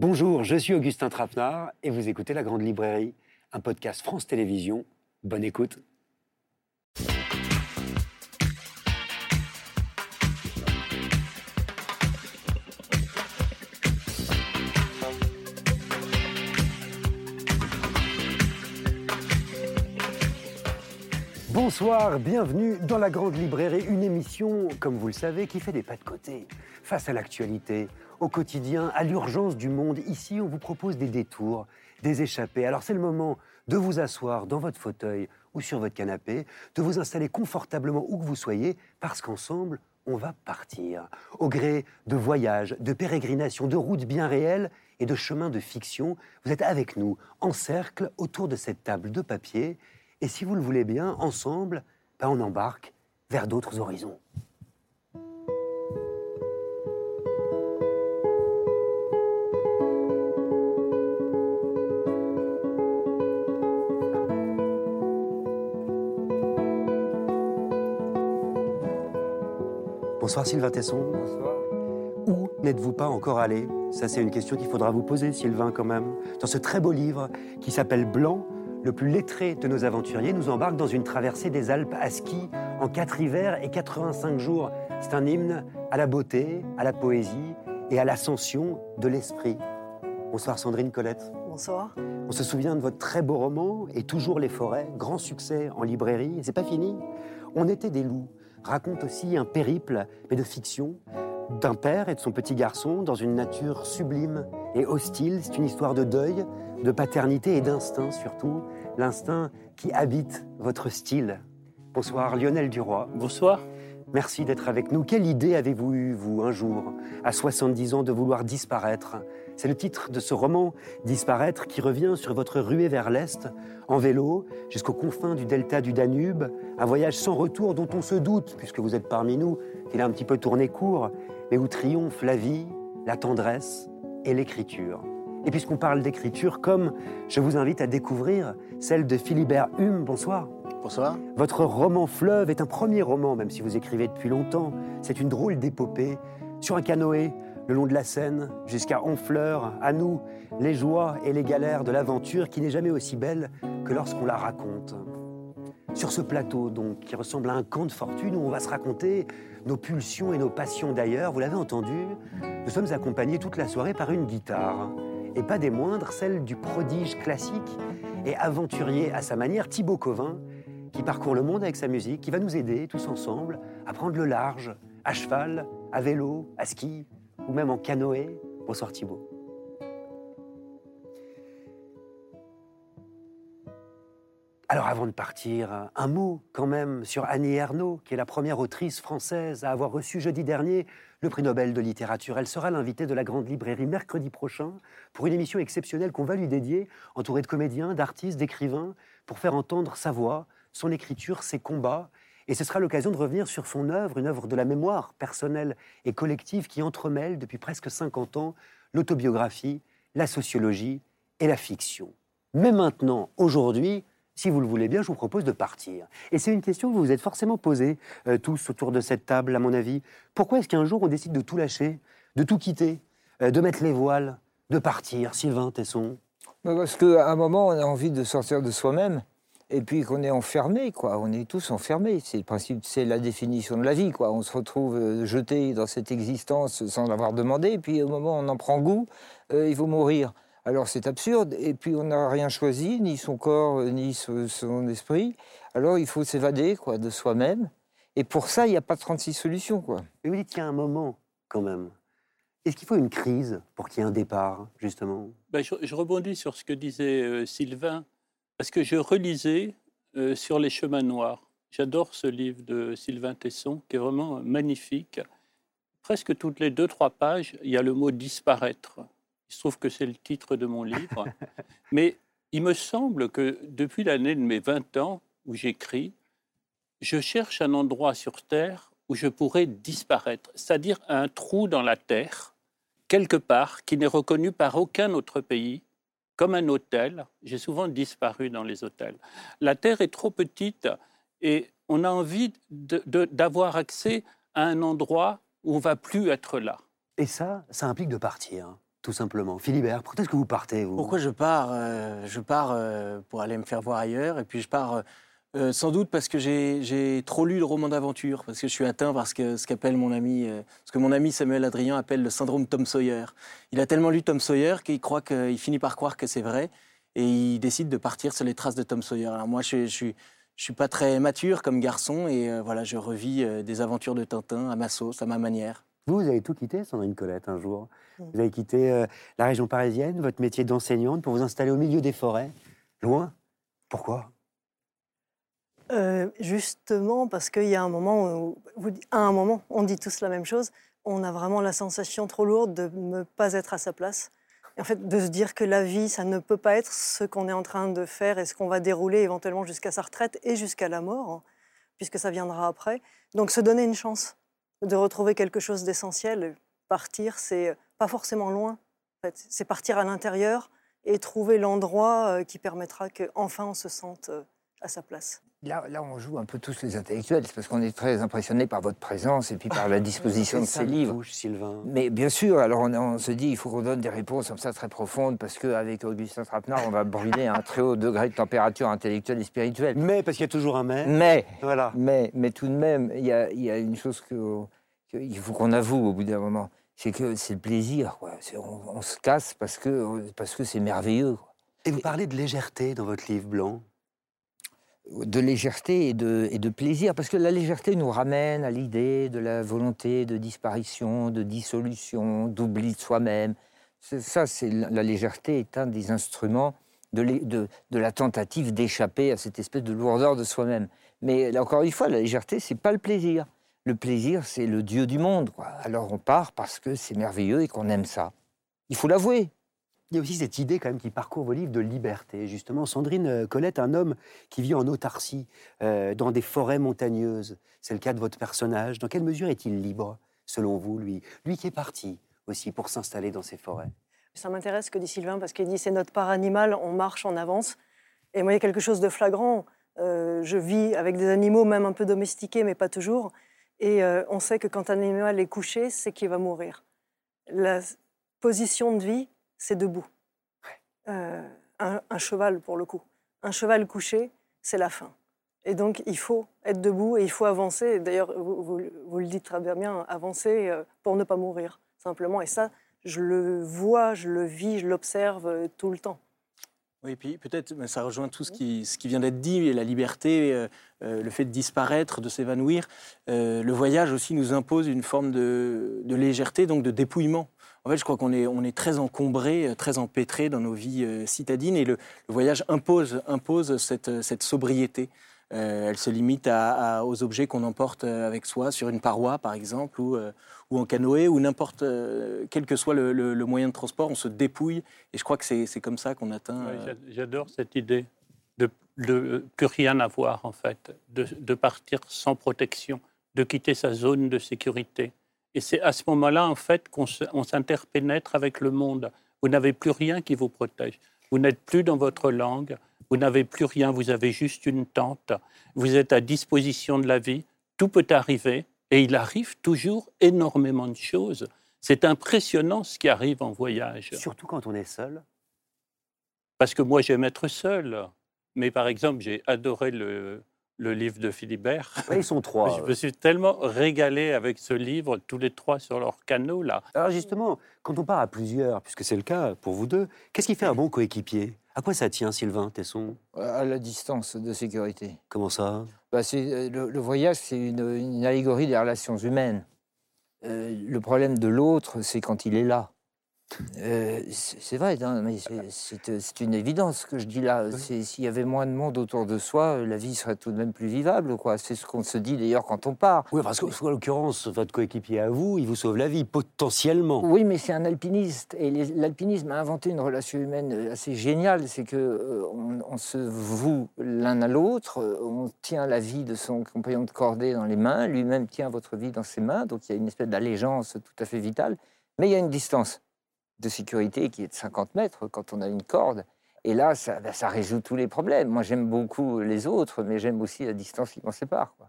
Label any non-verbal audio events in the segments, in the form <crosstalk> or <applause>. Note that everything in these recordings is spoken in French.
Bonjour, je suis Augustin Trapenard et vous écoutez La Grande Librairie, un podcast France Télévisions. Bonne écoute. Bonsoir, bienvenue dans la Grande Librairie, une émission, comme vous le savez, qui fait des pas de côté face à l'actualité, au quotidien, à l'urgence du monde. Ici, on vous propose des détours, des échappées. Alors c'est le moment de vous asseoir dans votre fauteuil ou sur votre canapé, de vous installer confortablement où que vous soyez, parce qu'ensemble, on va partir. Au gré de voyages, de pérégrinations, de routes bien réelles et de chemins de fiction, vous êtes avec nous, en cercle, autour de cette table de papier. Et si vous le voulez bien, ensemble, ben, on embarque vers d'autres horizons. Bonsoir Sylvain Tesson. Bonsoir. Où n'êtes-vous pas encore allé? Ça, c'est une question qu'il faudra vous poser, Sylvain, quand même. Dans ce très beau livre qui s'appelle Blanc, le plus lettré de nos aventuriers nous embarque dans une traversée des Alpes à ski en quatre hivers et 85 jours. C'est un hymne à la beauté, à la poésie et à l'ascension de l'esprit. Bonsoir Sandrine Colette. Bonsoir. On se souvient de votre très beau roman Et toujours les forêts, grand succès en librairie. C'est pas fini. On était des loups raconte aussi un périple, mais de fiction, d'un père et de son petit garçon dans une nature sublime et hostile. C'est une histoire de deuil, de paternité et d'instinct surtout, l'instinct qui habite votre style. Bonsoir Lionel Duroy. Bonsoir. Merci d'être avec nous. Quelle idée avez-vous eue, vous, un jour, à 70 ans, de vouloir disparaître? C'est le titre de ce roman, Disparaître, qui revient sur votre ruée vers l'Est, en vélo, jusqu'aux confins du delta du Danube, un voyage sans retour dont on se doute, puisque vous êtes parmi nous, qu'il a un petit peu tourné court, mais où triomphe la vie, la tendresse et l'écriture. Et puisqu'on parle d'écriture, comme je vous invite à découvrir celle de Philibert Hume. Bonsoir. Bonsoir. Votre roman Fleuve est un premier roman, même si vous écrivez depuis longtemps. C'est une drôle d'épopée sur un canoë le long de la Seine jusqu'à Honfleur, à nous, les joies et les galères de l'aventure qui n'est jamais aussi belle que lorsqu'on la raconte. Sur ce plateau, donc, qui ressemble à un camp de fortune où on va se raconter nos pulsions et nos passions d'ailleurs, vous l'avez entendu, nous sommes accompagnés toute la soirée par une guitare. Et pas des moindres, celle du prodige classique et aventurier à sa manière, Thibaut Covin, qui parcourt le monde avec sa musique, qui va nous aider tous ensemble à prendre le large, à cheval, à vélo, à ski, ou même en canoë. Bonsoir Thibaut. Alors avant de partir, un mot quand même sur Annie Ernaux, qui est la première autrice française à avoir reçu jeudi dernier le prix Nobel de littérature. Elle sera l'invitée de la Grande Librairie mercredi prochain pour une émission exceptionnelle qu'on va lui dédier, entourée de comédiens, d'artistes, d'écrivains, pour faire entendre sa voix, son écriture, ses combats. Et ce sera l'occasion de revenir sur son œuvre, une œuvre de la mémoire personnelle et collective qui entremêle depuis presque 50 ans l'autobiographie, la sociologie et la fiction. Mais maintenant, aujourd'hui, si vous le voulez bien, je vous propose de partir. Et c'est une question que vous vous êtes forcément posée, euh, tous autour de cette table, à mon avis. Pourquoi est-ce qu'un jour on décide de tout lâcher, de tout quitter, euh, de mettre les voiles, de partir Sylvain Tesson? Bah, Parce qu'à un moment, on a envie de sortir de soi-même. Et puis qu'on est enfermé, quoi. On est tous enfermés. C'est le principe, c'est la définition de la vie, quoi. On se retrouve euh, jeté dans cette existence sans l'avoir demandé. Et puis au moment où on en prend goût, il faut mourir. Alors c'est absurde, et puis on n'a rien choisi, ni son corps, ni son esprit. Alors il faut s'évader quoi, de soi-même. Et pour ça, il n'y a pas 36 solutions. Quoi. Mais vous dites qu'il y a un moment, quand même. Est-ce qu'il faut une crise pour qu'il y ait un départ, justement? Ben, je, rebondis sur ce que disait euh, Sylvain, parce que je relisais euh, sur les chemins noirs. J'adore ce livre de Sylvain Tesson, qui est vraiment magnifique. Presque toutes les deux, trois pages, il y a le mot disparaître. Il se trouve que c'est le titre de mon livre. <laughs> Mais il me semble que depuis l'année de mes 20 ans où j'écris, je cherche un endroit sur Terre où je pourrais disparaître, c'est-à-dire un trou dans la Terre, quelque part, qui n'est reconnu par aucun autre pays, comme un hôtel. J'ai souvent disparu dans les hôtels. La Terre est trop petite et on a envie d'avoir accès à un endroit où on va plus être là. Et ça, ça implique de partir. Tout simplement. Philibert, pourquoi est-ce que vous partez Pourquoi je pars euh, Je pars euh, pour aller me faire voir ailleurs, et puis je pars euh, sans doute parce que j'ai trop lu le roman d'aventure, parce que je suis atteint par ce que, ce mon ami, ce que mon ami Samuel Adrien appelle le syndrome Tom Sawyer. Il a tellement lu Tom Sawyer qu'il croit qu'il finit par croire que c'est vrai, et il décide de partir sur les traces de Tom Sawyer. Alors moi, je, je suis pas très mature comme garçon et voilà, je revis des aventures de Tintin à ma sauce, à ma manière. Vous, vous avez tout quitté, Sandrine Colette, un jour. Vous avez quitté euh, la région parisienne, votre métier d'enseignante, pour vous installer au milieu des forêts, loin. Pourquoi? Euh, Justement parce qu'il y a un moment où, à un moment, on dit tous la même chose. On a vraiment la sensation trop lourde de ne pas être à sa place. en fait, de se dire que la vie, ça ne peut pas être ce qu'on est en train de faire et ce qu'on va dérouler éventuellement jusqu'à sa retraite et jusqu'à la mort, hein, puisque ça viendra après. Donc, se donner une chance de retrouver quelque chose d'essentiel. Partir, c'est pas forcément loin. C'est partir à l'intérieur et trouver l'endroit euh, qui permettra qu'enfin on se sente euh, à sa place. Là, là, on joue un peu tous les intellectuels, c'est parce qu'on est très impressionné par votre présence et puis par la <laughs> disposition de ces livres. Sylvain. Mais bien sûr, alors on, se dit, il faut qu'on donne des réponses comme ça très profondes, parce qu'avec Augustin Trapenard, on va brûler un très haut degré de température intellectuelle et spirituelle. Mais, parce qu'il y a toujours un mais. Mais, voilà. mais, mais tout de même, il y a, y a une chose que il faut qu'on avoue au bout d'un moment, c'est que c'est le plaisir. Quoi. On, se casse parce que parce que c'est merveilleux. Et vous parlez de légèreté dans votre livre blanc de légèreté et de, plaisir, parce que la légèreté nous ramène à l'idée de la volonté de disparition, de dissolution, d'oubli de soi-même. Ça, c'est la légèreté est un des instruments de, la tentative d'échapper à cette espèce de lourdeur de soi-même. Mais encore une fois, la légèreté, c'est pas le plaisir le plaisir, c'est le Dieu du monde. Alors on part parce que c'est merveilleux et qu'on aime ça. Il faut l'avouer. Il y a aussi cette idée quand même qui parcourt vos livres de liberté. Justement, Sandrine euh, Colette, un homme qui vit en autarcie, euh, dans des forêts montagneuses. C'est le cas de votre personnage. Dans quelle mesure est-il libre, selon vous, lui? Lui qui est parti aussi pour s'installer dans ces forêts. Ça m'intéresse ce que dit Sylvain, parce qu'il dit c'est notre part animal, on marche, on avance. Et moi, il y a quelque chose de flagrant. Euh, je vis avec des animaux, même un peu domestiqués, mais pas toujours. Et on sait que quand un animal est couché, c'est qu'il va mourir. La position de vie, c'est debout. Euh, un, cheval, pour le coup. Un cheval couché, c'est la fin. Et donc, il faut être debout et il faut avancer. D'ailleurs, vous, le dites très bien, avancer euh, pour ne pas mourir, simplement. Et ça, je le vois, je le vis, je l'observe tout le temps. Oui, puis peut-être ça rejoint tout ce qui, ce qui vient d'être dit, la liberté, euh, euh, le fait de disparaître, de s'évanouir. Euh, le voyage aussi nous impose une forme de, légèreté, donc de dépouillement. En fait, je crois qu'on est, on est très encombré, très empêtré dans nos vies citadines, et le, voyage impose, impose cette, cette sobriété. elle se limite à, aux objets qu'on emporte avec soi sur une paroi, par exemple, ou, ou en canoë, ou n'importe, euh, quel que soit le, moyen de transport, on se dépouille. Et je crois que c'est comme ça qu'on atteint. Euh, j'adore cette idée de, de, plus rien avoir, en fait, de, partir sans protection, de quitter sa zone de sécurité. Et c'est à ce moment-là, en fait, qu'on s'interpénètre avec le monde. Vous n'avez plus rien qui vous protège. Vous n'êtes plus dans votre langue. Vous n'avez plus rien. Vous avez juste une tente. Vous êtes à disposition de la vie. Tout peut arriver. Et il arrive toujours énormément de choses. C'est impressionnant ce qui arrive en voyage. Surtout quand on est seul. Parce que moi, j'aime être seul. Mais par exemple, j'ai adoré le, le, livre de Philibert. ils sont trois. <laughs> Je me suis tellement régalé avec ce livre, tous les trois sur leur canot, là. Alors justement, quand on part à plusieurs, puisque c'est le cas pour vous deux, qu'est-ce qui fait un bon coéquipier? À quoi ça tient, Sylvain Tesson À la distance de sécurité. Comment ça? Bah, euh, le, voyage, c'est une, allégorie des relations humaines. Euh, le problème de l'autre, c'est quand il est là. Euh, c'est vrai, mais c'est une évidence ce que je dis là. S'il y avait moins de monde autour de soi, la vie serait tout de même plus vivable. C'est ce qu'on se dit d'ailleurs quand on part. Oui, parce qu'en l'occurrence, votre coéquipier à vous, il vous sauve la vie, potentiellement. Oui, mais c'est un alpiniste. Et l'alpinisme a inventé une relation humaine euh, assez géniale. C'est que euh, on, se voue l'un à l'autre, on tient la vie de son compagnon de cordée dans les mains, lui-même tient votre vie dans ses mains. Donc il y a une espèce d'allégeance tout à fait vitale. Mais il y a une distance de sécurité qui est de 50 mètres quand on a une corde. Et là, ça, ben, ça résout tous les problèmes. Moi, j'aime beaucoup les autres, mais j'aime aussi la distance qui m'en sépare. Quoi.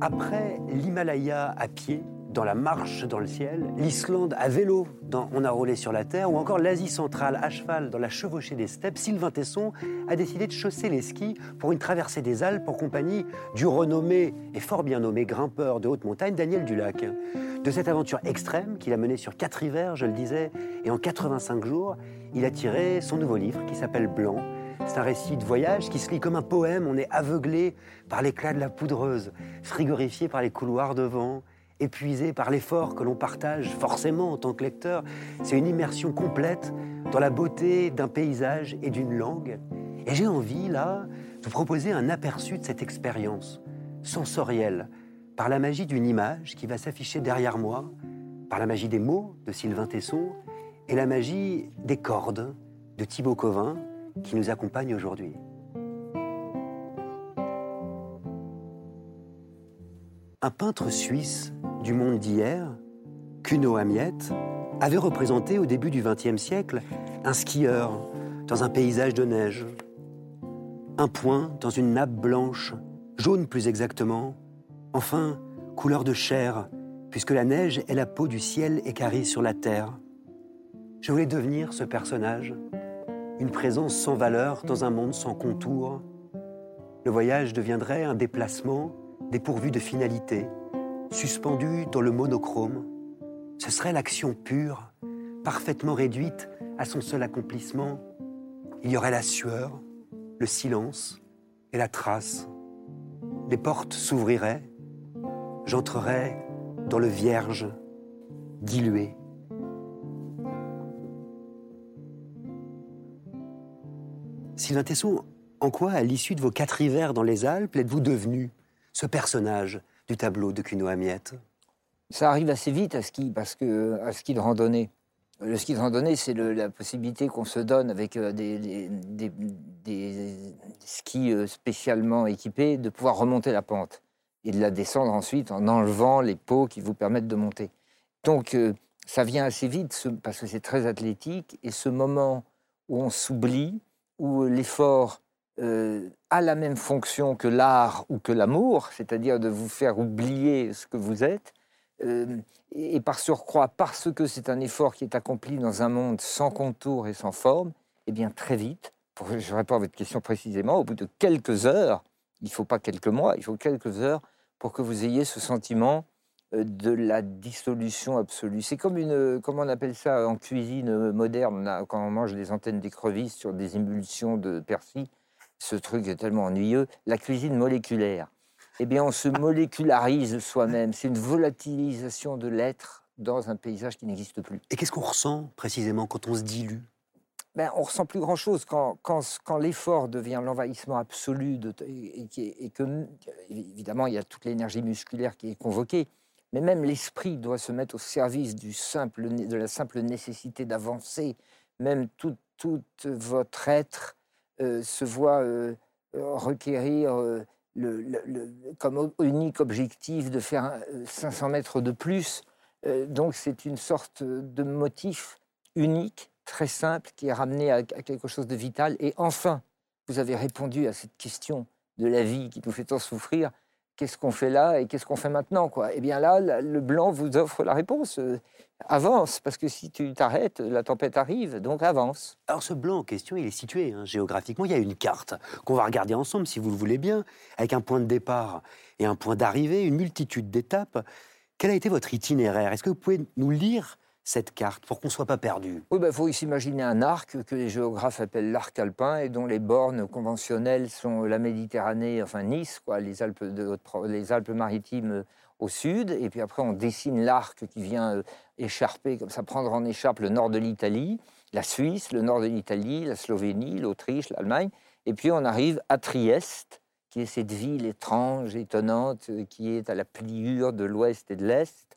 Après l'Himalaya à pied, dans la marche dans le ciel, l'Islande à vélo On a roulé sur la terre, ou encore l'Asie centrale à cheval dans la chevauchée des steppes, Sylvain Tesson a décidé de chausser les skis pour une traversée des Alpes en compagnie du renommé et fort bien nommé grimpeur de haute montagne Daniel Dulac. De cette aventure extrême qu'il a menée sur quatre hivers, je le disais, et en 85 jours, il a tiré son nouveau livre qui s'appelle Blanc. C'est un récit de voyage qui se lit comme un poème. On est aveuglé par l'éclat de la poudreuse, frigorifié par les couloirs de vent, épuisé par l'effort que l'on partage forcément en tant que lecteur. C'est une immersion complète dans la beauté d'un paysage et d'une langue. Et j'ai envie, là, de vous proposer un aperçu de cette expérience sensorielle par la magie d'une image qui va s'afficher derrière moi, par la magie des mots de Sylvain Tesson et la magie des cordes de Thibaut Covin qui nous accompagne aujourd'hui. Un peintre suisse du monde d'hier, Kuno Amiet, avait représenté au début du XXe siècle un skieur dans un paysage de neige, un point dans une nappe blanche, jaune plus exactement, enfin couleur de chair, puisque la neige est la peau du ciel écarrée sur la terre. Je voulais devenir ce personnage, une présence sans valeur dans un monde sans contour. Le voyage deviendrait un déplacement dépourvu de finalité, suspendu dans le monochrome. Ce serait l'action pure, parfaitement réduite à son seul accomplissement. Il y aurait la sueur, le silence et la trace. Les portes s'ouvriraient, j'entrerais dans le vierge, dilué. Sylvain Tesson, en quoi, à l'issue de vos quatre hivers dans les Alpes, êtes-vous devenu ce personnage du tableau de Cuno Amiette Ça arrive assez vite à ski, parce que à ski de randonnée. Le ski de randonnée, c'est la possibilité qu'on se donne avec euh, des, des, skis euh, spécialement équipés de pouvoir remonter la pente et de la descendre ensuite en enlevant les pots qui vous permettent de monter. Donc euh, ça vient assez vite parce que c'est très athlétique et ce moment où on s'oublie, où l'effort euh, a la même fonction que l'art ou que l'amour, c'est-à-dire de vous faire oublier ce que vous êtes, euh, et par surcroît, parce que c'est un effort qui est accompli dans un monde sans contour et sans forme, eh bien très vite, je réponds à votre question précisément, au bout de quelques heures, il ne faut pas quelques mois, il faut quelques heures pour que vous ayez ce sentiment euh, de la dissolution absolue. C'est comme une, comment on appelle ça en cuisine moderne, quand on mange des antennes d'écrevisses sur des émulsions de persil, ce truc est tellement ennuyeux, la cuisine moléculaire. Eh bien, on se molécularise soi-même. C'est une volatilisation de l'être dans un paysage qui n'existe plus. Et qu'est-ce qu'on ressent précisément quand on se dilue? Ben, on ressent plus grand-chose quand, quand, quand l'effort devient l'envahissement absolu de, et, et, que, évidemment, il y a toute l'énergie musculaire qui est convoquée, mais même l'esprit doit se mettre au service du simple, de la simple nécessité d'avancer. Même tout, tout votre être se voit euh, requérir euh, le, comme unique objectif de faire 500 mètres de plus. donc c'est une sorte de motif unique, très simple, qui est ramené à, quelque chose de vital. Et enfin, vous avez répondu à cette question de la vie qui nous fait tant souffrir. Qu'est-ce qu'on fait là et qu'est-ce qu'on fait maintenant quoi Eh bien là, le blanc vous offre la réponse avance, parce que si tu t'arrêtes, la tempête arrive, donc avance. Alors ce blanc en question, il est situé hein, géographiquement. Il y a une carte qu'on va regarder ensemble, si vous le voulez bien, avec un point de départ et un point d'arrivée, une multitude d'étapes. Quel a été votre itinéraire? Est-ce que vous pouvez nous lire cette carte pour qu'on ne soit pas perdu. Oui, il ben, faut s'imaginer un arc que les géographes appellent l'arc alpin et dont les bornes conventionnelles sont la Méditerranée, enfin Nice, quoi, les Alpes, de, les Alpes maritimes au sud, et puis après on dessine l'arc qui vient euh, écharper, comme ça, prendre en écharpe le nord de l'Italie, la Suisse, le nord de l'Italie, la Slovénie, l'Autriche, l'Allemagne, et puis on arrive à Trieste, qui est cette ville étrange, étonnante, euh, qui est à la pliure de l'ouest et de l'est.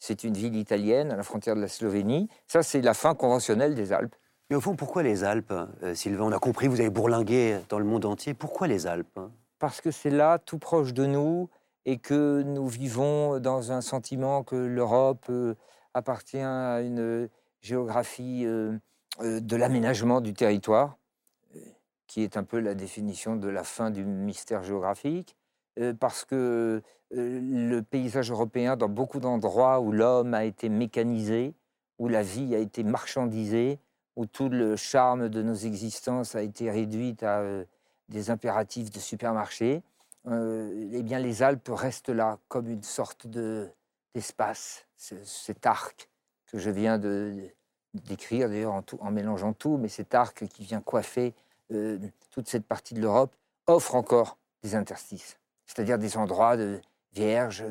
C'est une ville italienne à la frontière de la Slovénie. Ça, c'est la fin conventionnelle des Alpes. Mais au fond, pourquoi les Alpes, euh, Sylvain? On a compris, vous avez bourlingué dans le monde entier. Pourquoi les Alpes? Parce que c'est là, tout proche de nous, et que nous vivons dans un sentiment que l'Europe euh, appartient à une géographie euh, de l'aménagement du territoire, qui est un peu la définition de la fin du mystère géographique, parce que le paysage européen dans beaucoup d'endroits où l'homme a été mécanisé, où la vie a été marchandisée, où tout le charme de nos existences a été réduit à euh, des impératifs de supermarché, euh, eh bien les Alpes restent là comme une sorte de, d'espace, ce- cet arc que je viens de, décrire d'ailleurs en, mélangeant tout, mais cet arc qui vient coiffer euh, toute cette partie de l'Europe offre encore des interstices, c'est-à-dire des endroits de vierges,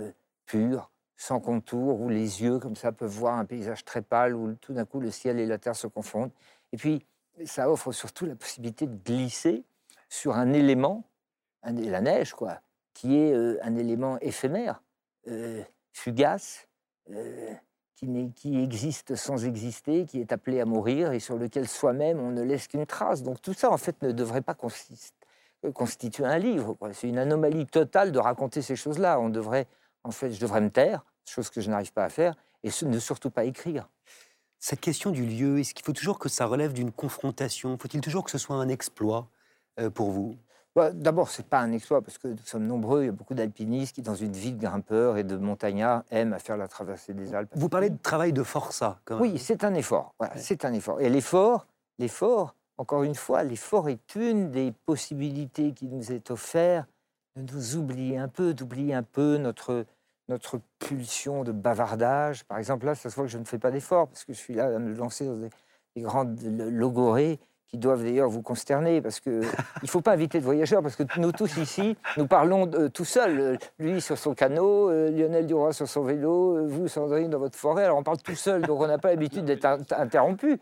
purs, sans contour, où les yeux comme ça peuvent voir un paysage très pâle, où tout d'un coup le ciel et la terre se confondent. Et puis ça offre surtout la possibilité de glisser sur un élément, la neige quoi, qui est euh, un élément éphémère, euh, fugace, euh, qui, qui existe sans exister, qui est appelé à mourir et sur lequel soi-même on ne laisse qu'une trace. Donc tout ça en fait ne devrait pas consist- euh, constituer un livre. C'est une anomalie totale de raconter ces choses-là. On devrait, en fait, je devrais me taire, chose que je n'arrive pas à faire, et ce- ne surtout pas écrire. Cette question du lieu, est-ce qu'il faut toujours que ça relève d'une confrontation? Faut-il toujours que ce soit un exploit euh, pour vous? Bah, D'abord, c'est pas un exploit parce que nous sommes nombreux. Il y a beaucoup d'alpinistes qui, dans une vie de grimpeurs et de montagnards, aiment à faire la traversée des Alpes. Vous parlez de travail de forçat, quand même. Oui, c'est un effort. Voilà, Ouais. C'est un effort. Et l'effort, l'effort, encore une fois, l'effort est une des possibilités qui nous est offerte de nous oublier un peu, d'oublier un peu notre, notre pulsion de bavardage. Par exemple, là, ça se voit que je ne fais pas d'effort parce que je suis là à me lancer dans des, des grandes lo- logorées qui doivent d'ailleurs vous consterner parce que <laughs> il faut pas inviter de voyageurs parce que nous tous ici, nous parlons de- tout seuls. Euh, Lui sur son canot, euh, Lionel Duroy sur son vélo, euh, vous Sandrine dans votre forêt. Alors on parle tout seul, donc on n'a pas l'habitude d'être in- interrompu.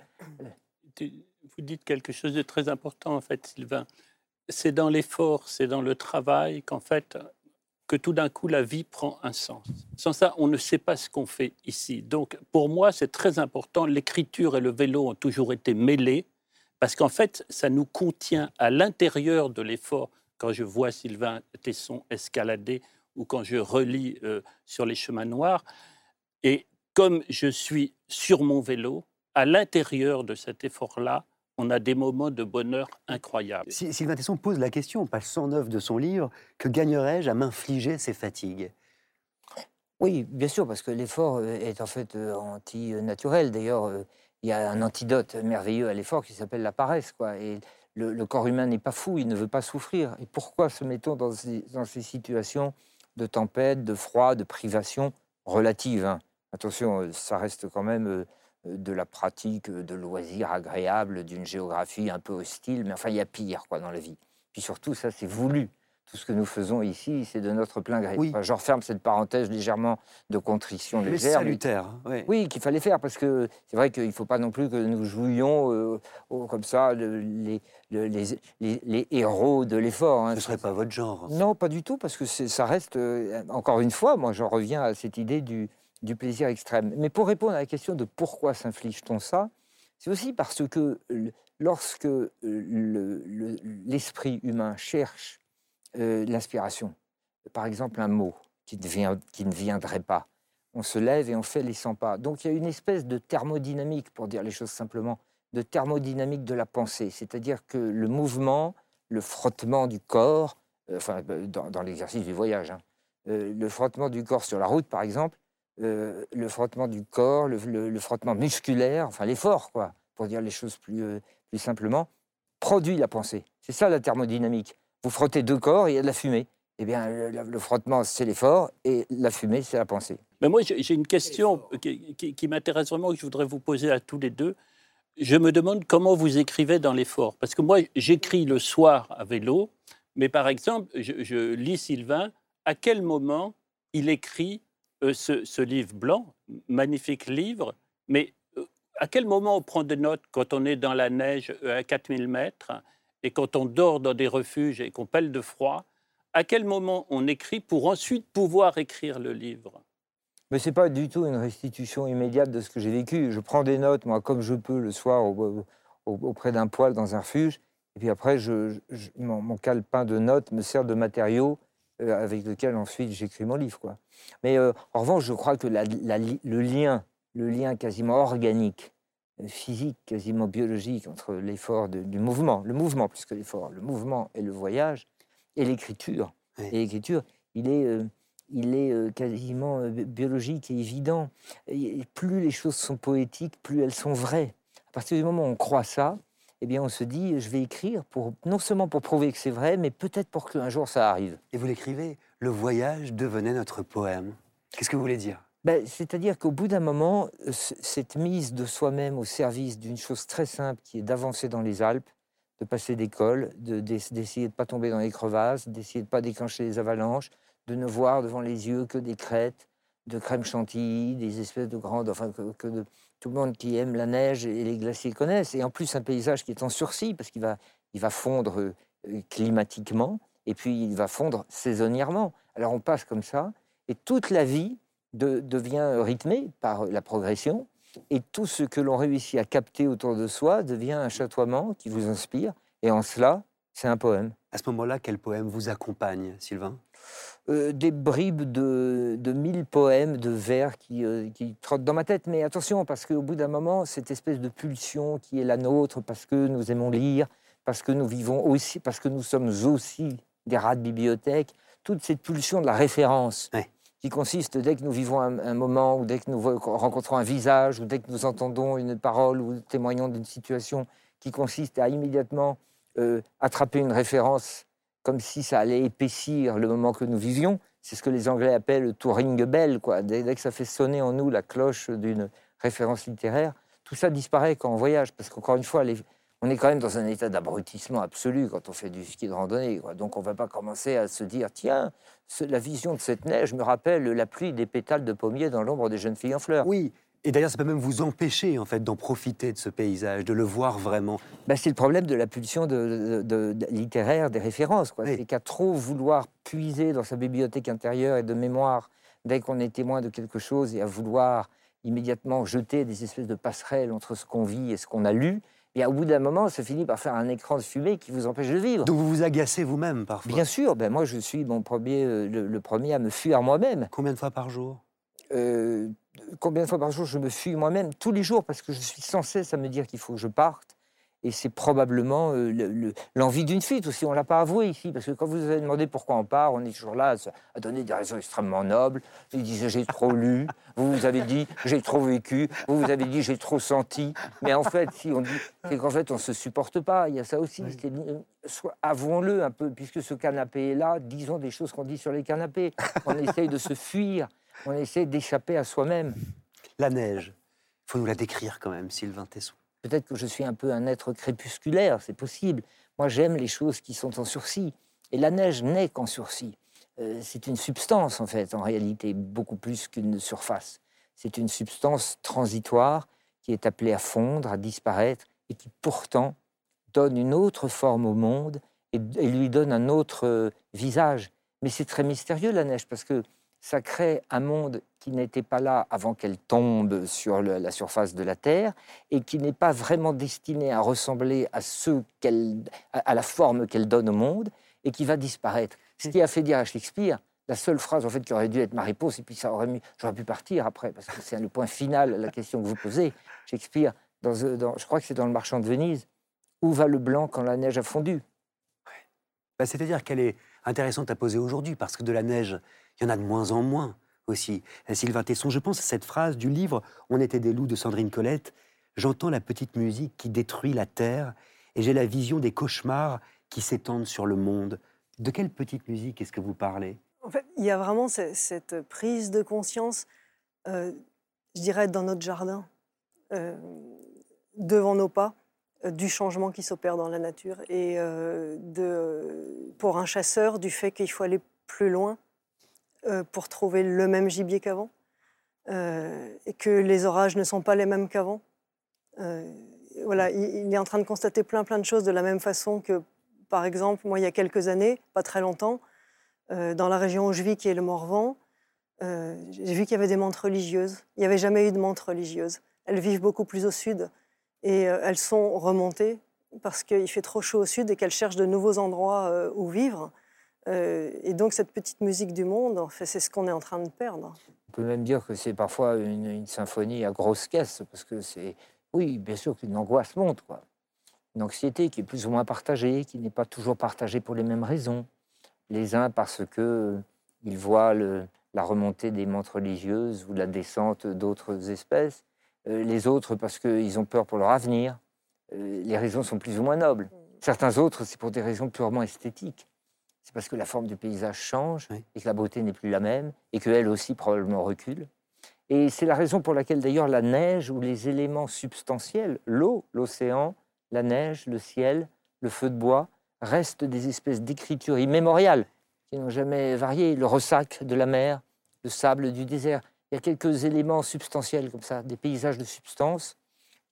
Tu- Vous dites quelque chose de très important, en fait, Sylvain. C'est dans l'effort, c'est dans le travail qu'en fait, que tout d'un coup, la vie prend un sens. Sans ça, on ne sait pas ce qu'on fait ici. Donc, pour moi, c'est très important. L'écriture et le vélo ont toujours été mêlés, parce qu'en fait, ça nous contient à l'intérieur de l'effort. Quand je vois Sylvain Tesson escalader ou quand je relis euh, sur les chemins noirs, et comme je suis sur mon vélo, à l'intérieur de cet effort-là, on a des moments de bonheur incroyables. Si- Sylvain Tesson pose la question, page 109 de son livre, que gagnerais-je à m'infliger ces fatigues? Oui, bien sûr, parce que l'effort euh, est en fait euh, anti-naturel. D'ailleurs, euh, il y a un antidote merveilleux à l'effort qui s'appelle la paresse. Quoi. Et le, le corps humain n'est pas fou, il ne veut pas souffrir. Et pourquoi se mettons dans ces, dans ces situations de tempête, de froid, de privation relative hein? Attention, ça reste quand même de la pratique de loisirs agréables, d'une géographie un peu hostile, mais enfin, il y a pire quoi, dans la vie. Puis surtout, ça, c'est voulu. Tout ce que nous faisons ici, c'est de notre plein gré. Oui. Enfin, referme cette parenthèse légèrement de contrition Mais légère. mais- salutaire. hein, ouais. oui, qu'il fallait faire, parce que c'est vrai qu'il ne faut pas non plus que nous jouions euh, comme ça le- les, le- les, les- les héros de l'effort. hein. Ce ne serait pas votre genre. Non, pas du tout, parce que ça reste, euh, encore une fois, moi j'en reviens à cette idée du, du plaisir extrême. Mais pour répondre à la question de pourquoi s'inflige-t-on ça, c'est aussi parce que lorsque euh, le- le- l'esprit humain cherche euh, l'inspiration, par exemple un mot qui qui ne viendrait pas, on se lève et on fait les 100 pas. Donc il y a une espèce de thermodynamique, pour dire les choses simplement, de thermodynamique de la pensée, c'est-à-dire que le mouvement, le frottement du corps, euh, enfin dans, l'exercice du voyage, hein, le frottement du corps sur la route par exemple, euh, le frottement du corps, le, le- le frottement musculaire, enfin l'effort quoi, pour dire les choses plus, euh, plus simplement, produit la pensée. C'est ça la thermodynamique. Vous frottez deux corps et il y a de la fumée. Eh bien, le, le- le frottement, c'est l'effort et la fumée, c'est la pensée. Mais moi, j'ai j'ai une question qui, qui- qui m'intéresse vraiment, que je voudrais vous poser à tous les deux. Je me demande comment vous écrivez dans l'effort. Parce que moi, j'écris le soir à vélo, mais par exemple, je, je lis Sylvain, à quel moment il écrit euh, ce, ce livre blanc, magnifique livre, mais euh, à quel moment on prend des notes quand on est dans la neige euh, à 4000 mètres et quand on dort dans des refuges et qu'on pèle de froid À quel moment on écrit pour ensuite pouvoir écrire le livre? Mais c'est pas du tout une restitution immédiate de ce que j'ai vécu. Je prends des notes, moi, comme je peux, le soir, au- au- auprès d'un poêle dans un refuge. Et puis après, je, mon, mon calepin de notes me sert de matériau avec lequel ensuite j'écris mon livre. Quoi. Mais euh, en revanche, je crois que la- la li- le lien, le lien quasiment organique, euh, physique, quasiment biologique entre l'effort du mouvement, le mouvement plus que l'effort, le mouvement et le voyage, et l'écriture. Oui. Et l'écriture, il est, euh, il est euh, quasiment euh, bi- biologique et évident. Et plus les choses sont poétiques, plus elles sont vraies. À partir du moment où on croit ça, eh bien, on se dit, je vais écrire pour non seulement pour prouver que c'est vrai, mais peut-être pour qu'un jour ça arrive. Et vous l'écrivez, le voyage devenait notre poème. Qu'est-ce que vous voulez dire? Ben, C'est-à-dire qu'au bout d'un moment, cette mise de soi-même au service d'une chose très simple qui est d'avancer dans les Alpes, de passer des cols, de- d'ess- d'essayer de ne pas tomber dans les crevasses, d'essayer de ne pas déclencher les avalanches, de ne voir devant les yeux que des crêtes, de crème chantilly, des espèces de grandes, enfin que, que de- tout le monde qui aime la neige et les glaciers connaissent. Et en plus un paysage qui est en sursis parce qu'il va, il va fondre euh, climatiquement et puis il va fondre saisonnièrement. Alors on passe comme ça et toute la vie de- devient rythmée par la progression et tout ce que l'on réussit à capter autour de soi devient un chatoiement qui vous inspire et en cela c'est un poème. À ce moment-là, quel poème vous accompagne, Sylvain? Euh, des bribes de, de mille poèmes, de vers qui, euh, qui trottent dans ma tête. Mais attention, parce qu'au bout d'un moment, cette espèce de pulsion qui est la nôtre, parce que nous aimons lire, parce que nous vivons aussi, parce que nous sommes aussi des rats de bibliothèque, toute cette pulsion de la référence, Ouais. qui consiste dès que nous vivons un, un moment, ou dès que nous rencontrons un visage, ou dès que nous entendons une parole, ou témoignons d'une situation, qui consiste à immédiatement euh, attraper une référence comme si ça allait épaissir le moment que nous vivions. C'est ce que les Anglais appellent to ring bell, quoi. Dès, que ça fait sonner en nous la cloche d'une référence littéraire, tout ça disparaît quand on voyage, parce qu'encore une fois, on est quand même dans un état d'abrutissement absolu quand on fait du ski de randonnée. Donc on ne va pas commencer à se dire, tiens, la vision de cette neige me rappelle la pluie des pétales de pommier dans l'ombre des jeunes filles en fleurs. Oui, et d'ailleurs, ça peut même vous empêcher, en fait, d'en profiter de ce paysage, de le voir vraiment. Bah, c'est le problème de la pulsion de, de- de- littéraire des références. quoi. Oui. C'est qu'à trop vouloir puiser dans sa bibliothèque intérieure et de mémoire dès qu'on est témoin de quelque chose et à vouloir immédiatement jeter des espèces de passerelles entre ce qu'on vit et ce qu'on a lu, et au bout d'un moment, ça finit par faire un écran de fumée qui vous empêche de vivre. Donc vous vous agacez vous-même parfois. Bien sûr, ben moi je suis mon premier, euh, le, le premier à me fuir moi-même. Combien de fois par jour? Euh, combien de fois par jour je me fuis moi-même? Tous les jours, parce que je suis sans cesse à me dire qu'il faut que je parte. Et c'est probablement euh, le- le- l'envie d'une fuite aussi. On ne l'a pas avoué ici, parce que quand vous avez demandé pourquoi on part, on est toujours là à, se- à donner des raisons extrêmement nobles. Il disait j'ai trop lu, vous vous avez dit j'ai trop vécu, vous vous avez dit j'ai trop senti. Mais en fait, si on dit, c'est qu'en fait on se supporte pas. Il y a ça aussi. soit- Avouons-le un peu, puisque ce canapé est là, disons des choses qu'on dit sur les canapés. On essaye de se fuir, on essaie d'échapper à soi-même. La neige. Il faut nous la décrire quand même, Sylvain Tesson. Peut-être que je suis un peu un être crépusculaire, c'est possible. Moi, j'aime les choses qui sont en sursis. Et la neige n'est qu'en sursis. Euh, c'est une substance, en fait, en réalité, beaucoup plus qu'une surface. C'est une substance transitoire qui est appelée à fondre, à disparaître, et qui pourtant donne une autre forme au monde et, et lui donne un autre euh, visage. Mais c'est très mystérieux, la neige, parce que ça crée un monde qui n'était pas là avant qu'elle tombe sur le- la surface de la Terre et qui n'est pas vraiment destiné à ressembler à, ce à, à la forme qu'elle donne au monde et qui va disparaître. Ce qui a fait dire à Shakespeare la seule phrase en fait qui aurait dû être ma réponse et puis ça aurait mis, j'aurais pu partir après parce que c'est le point final la question que vous posez. Shakespeare, dans, dans- je crois que c'est dans Le Marchand de Venise, où va le blanc quand la neige a fondu? Bah, C'est-à-dire qu'elle est intéressante à poser aujourd'hui, parce que de la neige, il y en a de moins en moins aussi. Euh, Sylvain Tesson, je pense à cette phrase du livre On était des loups de Sandrine Colette. J'entends la petite musique qui détruit la terre et j'ai la vision des cauchemars qui s'étendent sur le monde. De quelle petite musique est-ce que vous parlez? En fait, il y a vraiment ce- cette prise de conscience, euh, je dirais, dans notre jardin, euh, devant nos pas, du changement qui s'opère dans la nature et pour un chasseur du fait qu'il faut aller plus loin pour trouver le même gibier qu'avant euh, et que les orages ne sont pas les mêmes qu'avant. Euh, voilà, il, est en train de constater plein plein de choses de la même façon que, par exemple, moi il y a quelques années, pas très longtemps, euh, dans la région où je vis, qui est le Morvan, euh, j'ai vu qu'il y avait des menthes religieuses. Il n'y avait jamais eu de menthes religieuses. Elles vivent beaucoup plus au sud et euh, elles sont remontées parce qu'il fait trop chaud au sud et qu'elles cherchent de nouveaux endroits euh, où vivre. Euh, et donc cette petite musique du monde, en fait, c'est ce qu'on est en train de perdre. On peut même dire que c'est parfois une, une symphonie à grosse caisse, parce que c'est, oui, bien sûr qu'une angoisse monte, quoi. Une anxiété qui est plus ou moins partagée, qui n'est pas toujours partagée pour les mêmes raisons. Les uns parce que il voit la remontée des montres religieuses ou la descente d'autres espèces. Euh, les autres parce qu'ils ont peur pour leur avenir. Euh, les raisons sont plus ou moins nobles. Certains autres, c'est pour des raisons purement esthétiques. C'est parce que la forme du paysage change et que la beauté n'est plus la même et qu'elle aussi probablement recule. Et c'est la raison pour laquelle d'ailleurs la neige ou les éléments substantiels, l'eau, l'océan, la neige, le ciel, le feu de bois, restent des espèces d'écritures immémoriales qui n'ont jamais varié. Le ressac de la mer, le sable du désert. Il y a quelques éléments substantiels comme ça, des paysages de substance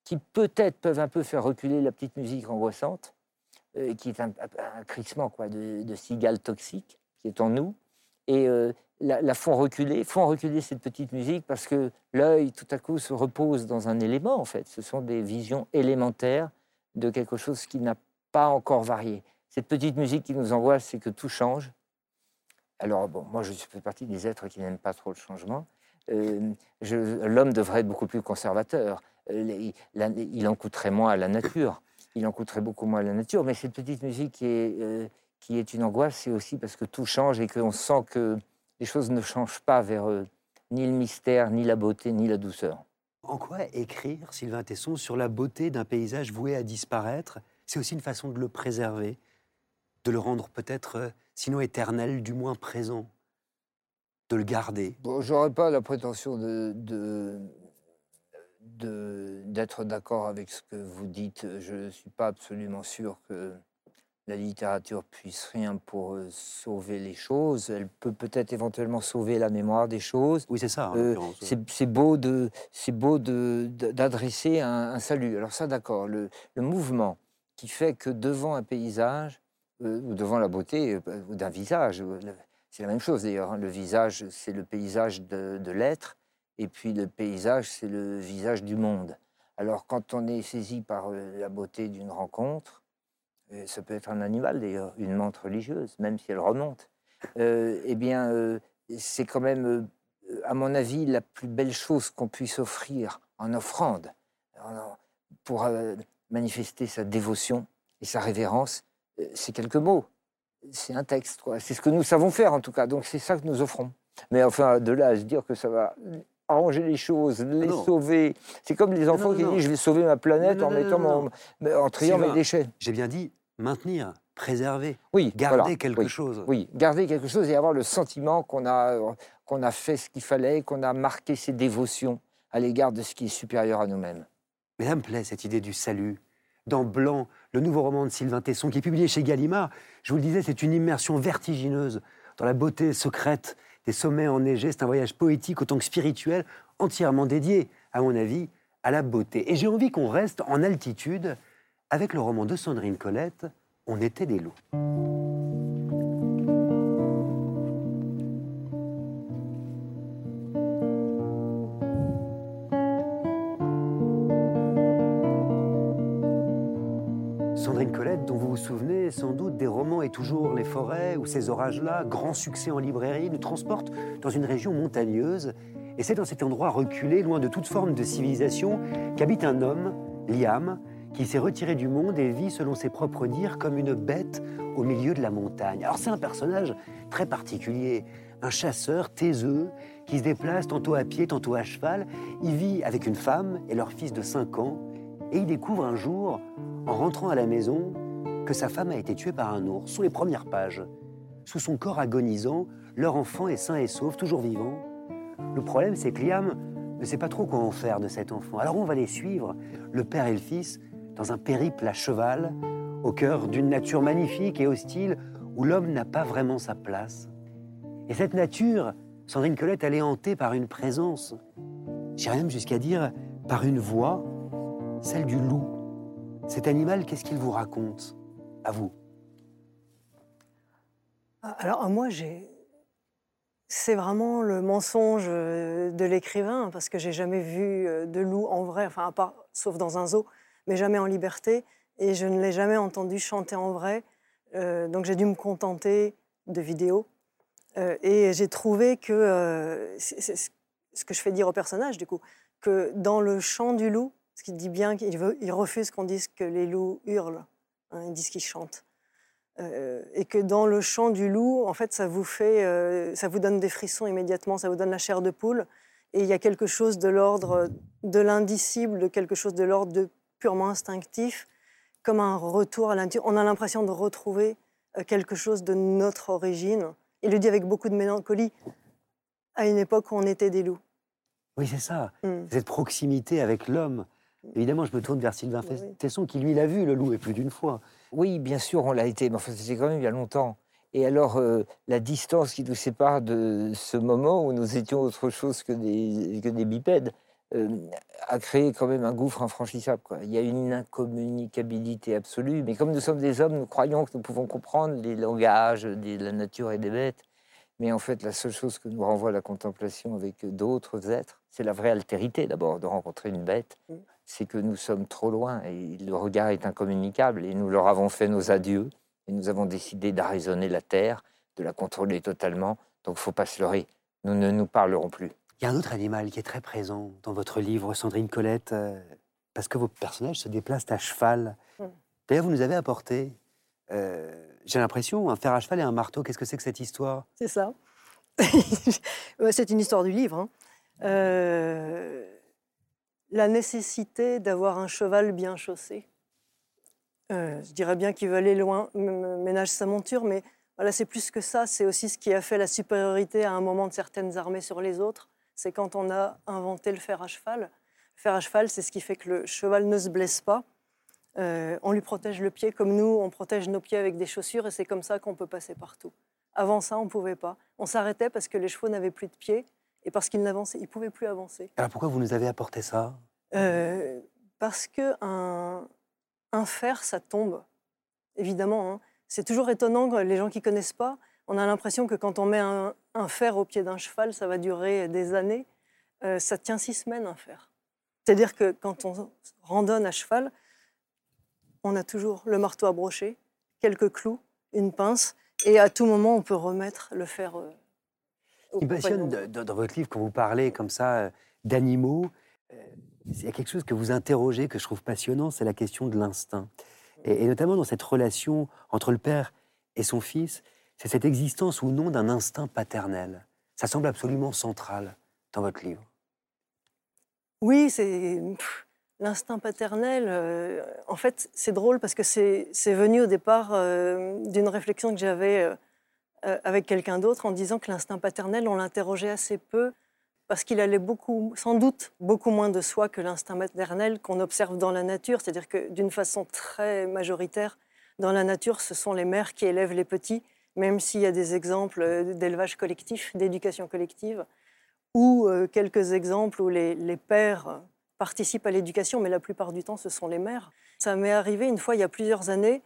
qui peut-être peuvent un peu faire reculer la petite musique angoissante, euh, qui est un, crissement quoi, de, de cigales toxiques qui est en nous. Et euh, la, font reculer, font reculer cette petite musique parce que l'œil, tout à coup, se repose dans un élément, en fait. Ce sont des visions élémentaires de quelque chose qui n'a pas encore varié. Cette petite musique qui nous envoie, c'est que tout change. Alors, bon, moi, je fais partie des êtres qui n'aiment pas trop le changement. Euh, L'homme devrait être beaucoup plus conservateur. Il, en coûterait moins à la nature. Il en coûterait beaucoup moins à la nature. Mais cette petite musique qui est, euh, qui est une angoisse, c'est aussi parce que tout change et qu'on sent que les choses ne changent pas vers eux, ni le mystère, ni la beauté, ni la douceur. En quoi écrire, Sylvain Tesson, sur la beauté d'un paysage voué à disparaître C'est aussi une façon de le préserver, de le rendre peut-être, euh, sinon éternel, du moins présent, de le garder? Bon, J'aurais pas la prétention de, d'être d'accord avec ce que vous dites. Je ne suis pas absolument sûr que la littérature puisse rien pour euh, sauver les choses. Elle peut peut-être éventuellement sauver la mémoire des choses. Oui, c'est ça. Euh, c'est beau de, c'est beau de, d'adresser un, salut. Alors ça, d'accord. Le, mouvement qui fait que devant un paysage euh, ou devant la beauté d'un visage, c'est la même chose d'ailleurs. Hein. Le visage, c'est le paysage de, de l'être, et puis le paysage, c'est le visage du monde. Alors quand on est saisi par la beauté d'une rencontre, ça peut être un animal d'ailleurs, une menthe religieuse, même si elle remonte, euh, eh bien, euh, c'est quand même, euh, à mon avis, la plus belle chose qu'on puisse offrir en offrande pour manifester sa dévotion et sa révérence. c'est quelques mots, c'est un texte, c'est ce que nous savons faire en tout cas, donc c'est ça que nous offrons. Mais enfin, de là à se dire que ça va arranger les choses, ah les sauver. C'est comme les enfants qui disent je vais sauver ma planète en mettant mon, en triant mes déchets. J'ai bien dit maintenir, préserver, oui, garder quelque chose. Oui, garder quelque chose et avoir le sentiment qu'on a, qu'on a fait ce qu'il fallait, qu'on a marqué ses dévotions à l'égard de ce qui est supérieur à nous-mêmes. Mais ça me plaît cette idée du salut. Dans Blanc, le nouveau roman de Sylvain Tesson, qui est publié chez Gallimard, je vous le disais, c'est une immersion vertigineuse dans la beauté secrète des sommets enneigés. C'est un voyage poétique autant que spirituel, entièrement dédié, à mon avis, à la beauté. Et j'ai envie qu'on reste en altitude avec le roman de Sandrine Colette, On était des loups. Sans doute des romans Et toujours les forêts, où ces orages-là, grand succès en librairie, nous transportent dans une région montagneuse. Et c'est dans cet endroit reculé, loin de toute forme de civilisation, qu'habite un homme, Liam, qui s'est retiré du monde et vit, selon ses propres dires, comme une bête au milieu de la montagne. Alors c'est un personnage très particulier, un chasseur taiseux qui se déplace tantôt à pied, tantôt à cheval. Il vit avec une femme et leur fils de 5 ans et il découvre un jour, en rentrant à la maison, que sa femme a été tuée par un ours, sous les premières pages. Sous son corps agonisant, leur enfant est sain et sauf, toujours vivant. Le problème, c'est que Liam ne sait pas trop quoi en faire de cet enfant. Alors on va les suivre, le père et le fils, dans un périple à cheval, au cœur d'une nature magnifique et hostile où l'homme n'a pas vraiment sa place. Et cette nature, Sandrine Colette, elle est hantée par une présence, j'irais même jusqu'à dire par une voix, celle du loup. Cet animal, qu'est-ce qu'il vous raconte? À vous. Ah, alors, moi, j'ai. C'est vraiment le mensonge de l'écrivain, parce que j'ai jamais vu euh, de loup en vrai, enfin, à part, sauf dans un zoo mais jamais en liberté. Et je ne l'ai jamais entendu chanter en vrai. Euh, donc j'ai dû me contenter de vidéos. Euh, et j'ai trouvé que, euh, c'est ce que je fais dire au personnage du coup, que dans le chant du loup, ce qu'il dit bien qu'il il refuse qu'on dise que les loups hurlent, hein, ils disent qu'ils chantent. euh, et que dans le chant du loup, en fait, ça vous fait, euh, ça vous donne des frissons immédiatement, ça vous donne la chair de poule. Et il y a quelque chose de l'ordre de l'indicible, de quelque chose de l'ordre de purement instinctif, comme un retour à l'intérieur. On a l'impression de retrouver euh, quelque chose de notre origine. Il le dit avec beaucoup de mélancolie, à une époque où on était des loups. Oui, c'est ça. Mm. Cette proximité avec l'homme. Évidemment, je me tourne vers Sylvain. Tesson, qui lui l'a vu, le loup, et plus d'une fois. Oui, bien sûr, on l'a été, mais enfin, c'était quand même il y a longtemps. Et alors, euh, la distance qui nous sépare de ce moment où nous étions autre chose que des, que des bipèdes euh, a créé quand même un gouffre infranchissable. quoi. Il y a une incommunicabilité absolue, mais comme nous sommes des hommes, nous croyons que nous pouvons comprendre les langages de la nature et des bêtes. Mais en fait, la seule chose que nous renvoie la contemplation avec d'autres êtres, c'est la vraie altérité d'abord de rencontrer une bête. C'est que nous sommes trop loin et le regard est incommunicable et nous leur avons fait nos adieux et nous avons décidé d'arraisonner la terre, de la contrôler totalement. Donc, faut pas se leurrer. Nous ne nous parlerons plus. Il y a un autre animal qui est très présent dans votre livre, Sandrine Colette, euh, parce que vos personnages se déplacent à cheval. Mm. D'ailleurs, vous nous avez apporté, euh, j'ai l'impression, un fer à cheval et un marteau. Qu'est-ce que c'est que cette histoire? C'est ça. <laughs> C'est une histoire du livre. hein. Euh, la nécessité d'avoir un cheval bien chaussé. Euh, je dirais bien qu'il veut aller loin, ménage sa monture, mais voilà, c'est plus que ça. C'est aussi ce qui a fait la supériorité à un moment de certaines armées sur les autres. C'est quand on a inventé le fer à cheval. Le fer à cheval, c'est ce qui fait que le cheval ne se blesse pas. Euh, on lui protège le pied comme nous, on protège nos pieds avec des chaussures et c'est comme ça qu'on peut passer partout. Avant ça, on ne pouvait pas. On s'arrêtait parce que les chevaux n'avaient plus de pieds et parce qu'ils n'avançaient, ils pouvaient plus avancer. Alors pourquoi vous nous avez apporté ça? Euh, parce que un, un fer, ça tombe, évidemment. hein. C'est toujours étonnant les gens qui connaissent pas, on a l'impression que quand on met un, un fer au pied d'un cheval, ça va durer des années. Euh, ça tient six semaines un fer. C'est-à-dire que quand on randonne à cheval, on a toujours le marteau à brocher, quelques clous, une pince, et à tout moment on peut remettre le fer. euh, Ce qui passionne compagnon. de- de- dans votre livre, quand vous parlez comme ça euh, d'animaux, euh, il y a quelque chose que vous interrogez que je trouve passionnant, c'est la question de l'instinct. Et, et notamment dans cette relation entre le père et son fils, c'est cette existence ou non d'un instinct paternel. Ça semble absolument central dans votre livre. Oui, c'est l'instinct paternel. euh, en fait, c'est drôle parce que c'est venu au départ euh, d'une réflexion que j'avais euh, avec quelqu'un d'autre en disant que l'instinct paternel, on l'interrogeait assez peu parce qu'il allait beaucoup, sans doute, beaucoup moins de soi que l'instinct maternel qu'on observe dans la nature. C'est-à-dire que d'une façon très majoritaire, dans la nature, ce sont les mères qui élèvent les petits, même s'il y a des exemples euh, d'élevage collectif, d'éducation collective ou euh, quelques exemples où les, les pères participent à l'éducation, mais la plupart du temps, ce sont les mères. Ça m'est arrivé une fois, il y a plusieurs années,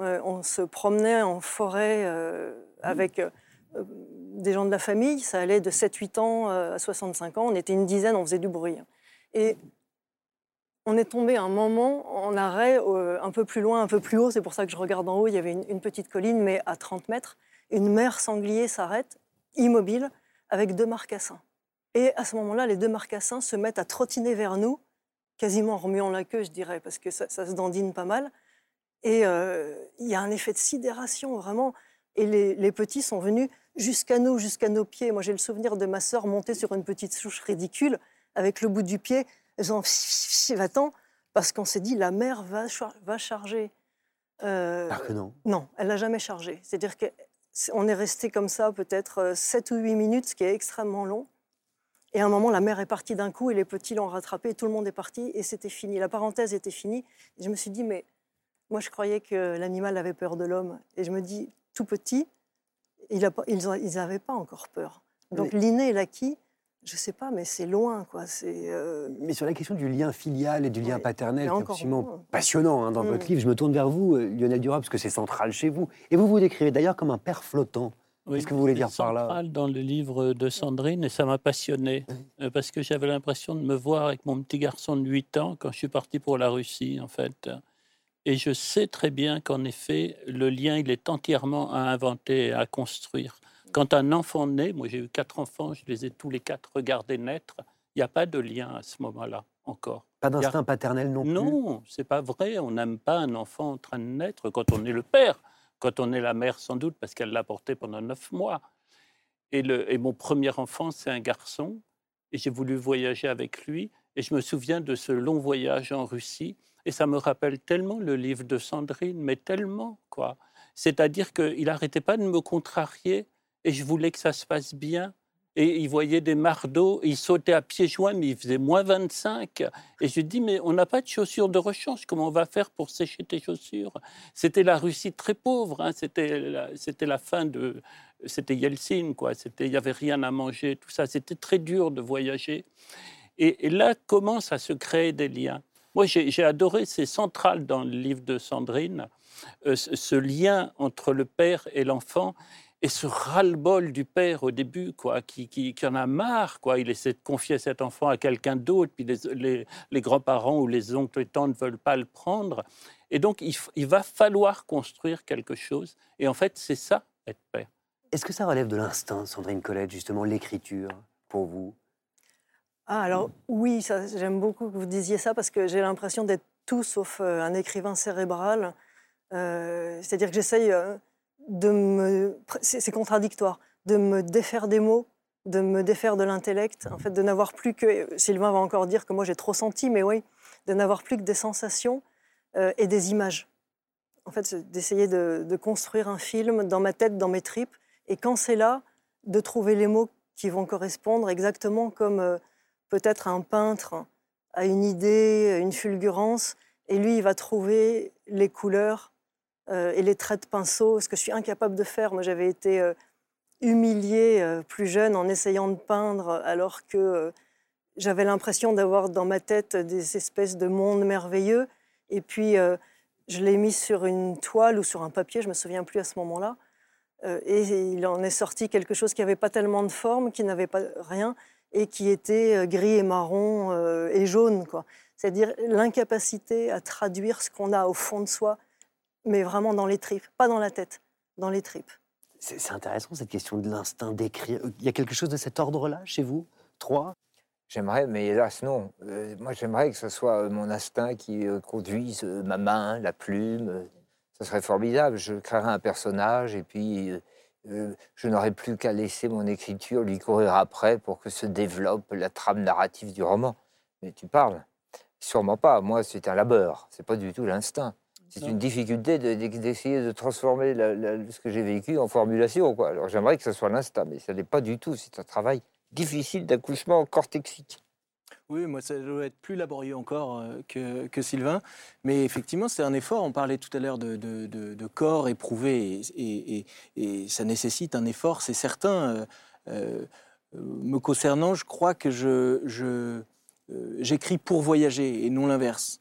euh, on se promenait en forêt euh, avec euh, euh, des gens de la famille, ça allait de 7-8 ans euh, à 65 ans, on était une dizaine, on faisait du bruit. Et on est tombé un moment en arrêt, un peu plus loin, un peu plus haut, c'est pour ça que je regarde en haut, il y avait une, petite colline, mais à 30 mètres, une mère sanglier s'arrête, immobile, avec deux marcassins. Et à ce moment-là, les deux marcassins se mettent à trottiner vers nous, quasiment en remuant la queue, je dirais, parce que ça, se dandine pas mal. Et il y a un effet de sidération, vraiment. Et les, les petits sont venus jusqu'à nous, jusqu'à nos pieds. Moi, j'ai le souvenir de ma sœur monter sur une petite souche ridicule, avec le bout du pied, faisant va-t'en, parce qu'on s'est dit, la mère va, char- va charger. Euh, Alors que non. non, elle n'a jamais chargé. C'est-à-dire qu'on est resté comme ça peut-être 7 ou 8 minutes, ce qui est extrêmement long. Et à un moment, la mère est partie d'un coup et les petits l'ont rattrapé, tout le monde est parti et c'était fini. La parenthèse était finie. Et je me suis dit, mais moi, je croyais que l'animal avait peur de l'homme. Et je me dis, tout petit, ils n'avaient pas encore peur. Donc l'inné et l'acquis, je sais pas, mais c'est loin, quoi. C'est euh, Mais sur la question du lien filial et du lien Ouais, paternel, qui est absolument moins. passionnant hein, dans Mm. votre livre, je me tourne vers vous, euh, Lionel Duras, parce que c'est central chez vous. Et vous vous décrivez d'ailleurs comme un père flottant. Oui, Qu'est-ce que vous voulez dire par là central dans le livre de Sandrine et ça m'a passionné euh, parce que j'avais l'impression de me voir avec mon petit garçon de 8 ans quand je suis parti pour la Russie en fait. Et je sais très bien qu'en effet, le lien, il est entièrement à inventer, à construire. Quand un enfant naît, moi j'ai eu quatre enfants, je les ai tous les quatre regardés naître, il n'y a pas de lien à ce moment-là encore. Pas d'instinct paternel non plus? Non, c'est pas vrai. On n'aime pas un enfant en train de naître quand on est le père. Quand on est la mère, sans doute, parce qu'elle l'a porté pendant neuf mois. Et, le, et mon premier enfant, c'est un garçon. Et j'ai voulu voyager avec lui. Et je me souviens de ce long voyage en Russie. Et ça me rappelle tellement le livre de Sandrine, mais tellement, quoi. C'est-à-dire qu'il n'arrêtait pas de me contrarier et je voulais que ça se passe bien. Et il voyait des mardeaux, il sautait à pieds joints, mais il faisait moins 25. Et je dis, mais on n'a pas de chaussures de rechange, comment on va faire pour sécher tes chaussures? C'était la Russie très pauvre, hein. c'était la, fin de... C'était Yeltsin, quoi. Il n'y avait rien à manger, tout ça. C'était très dur de voyager. Et, et là commencent à se créer des liens? Moi, j'ai adoré, c'est central dans le livre de Sandrine, euh, ce lien entre le père et l'enfant et ce ras-le-bol du père au début, quoi, qui, qui, en a marre, quoi. Il essaie de confier cet enfant à quelqu'un d'autre, puis les, les, grands-parents ou les oncles et tantes ne veulent pas le prendre. Et donc, il, va falloir construire quelque chose. Et en fait, c'est ça, être père. Est-ce que ça relève de l'instinct, Sandrine Colette, justement, l'écriture, pour vous? Ah, alors oui, j'aime beaucoup que vous disiez ça parce que j'ai l'impression d'être tout sauf euh, un écrivain cérébral. Euh, c'est-à-dire que j'essaye euh, de me. C'est contradictoire, de me défaire des mots, de me défaire de l'intellect, en fait, de n'avoir plus que. Sylvain va encore dire que moi j'ai trop senti, mais oui, de n'avoir plus que des sensations et des images. En fait, d'essayer de, de, construire un film dans ma tête, dans mes tripes, et quand c'est là, de trouver les mots qui vont correspondre exactement comme peut-être un peintre a une idée, une fulgurance, et lui, il va trouver les couleurs euh, et les traits de pinceau, ce que je suis incapable de faire. Moi, j'avais été euh, humiliée euh, plus jeune en essayant de peindre, alors que j'avais l'impression d'avoir dans ma tête des espèces de mondes merveilleux. Et puis, je l'ai mis sur une toile ou sur un papier, je me souviens plus à ce moment-là. et il en est sorti quelque chose qui n'avait pas tellement de forme, qui n'avait pas rien, et qui était euh, gris et marron euh, et jaune. Quoi. C'est-à-dire l'incapacité à traduire ce qu'on a au fond de soi, mais vraiment dans les tripes, pas dans la tête, dans les tripes. C'est intéressant cette question de l'instinct d'écrire. Il y a quelque chose de cet ordre-là chez vous Trois? J'aimerais, mais hélas non. Euh, moi j'aimerais que ce soit mon instinct qui conduise ma main, la plume. Ce serait formidable. Je créerais un personnage et puis euh, je n'aurais plus qu'à laisser mon écriture lui courir après pour que se développe la trame narrative du roman. Mais tu parles Sûrement pas. Moi, c'est un labeur. C'est pas du tout l'instinct. C'est une difficulté d'essayer de, transformer ce que j'ai vécu en formulation. Quoi. Alors j'aimerais que ce soit l'instinct, mais ce n'est pas du tout. C'est un travail difficile d'accouchement cortexique. Oui, moi, ça doit être plus laborieux encore euh, que, Sylvain. Mais effectivement, c'est un effort. On parlait tout à l'heure de, corps éprouvé et, ça nécessite un effort, c'est certain. Euh, euh, me concernant, je crois que j'écris pour voyager et non l'inverse.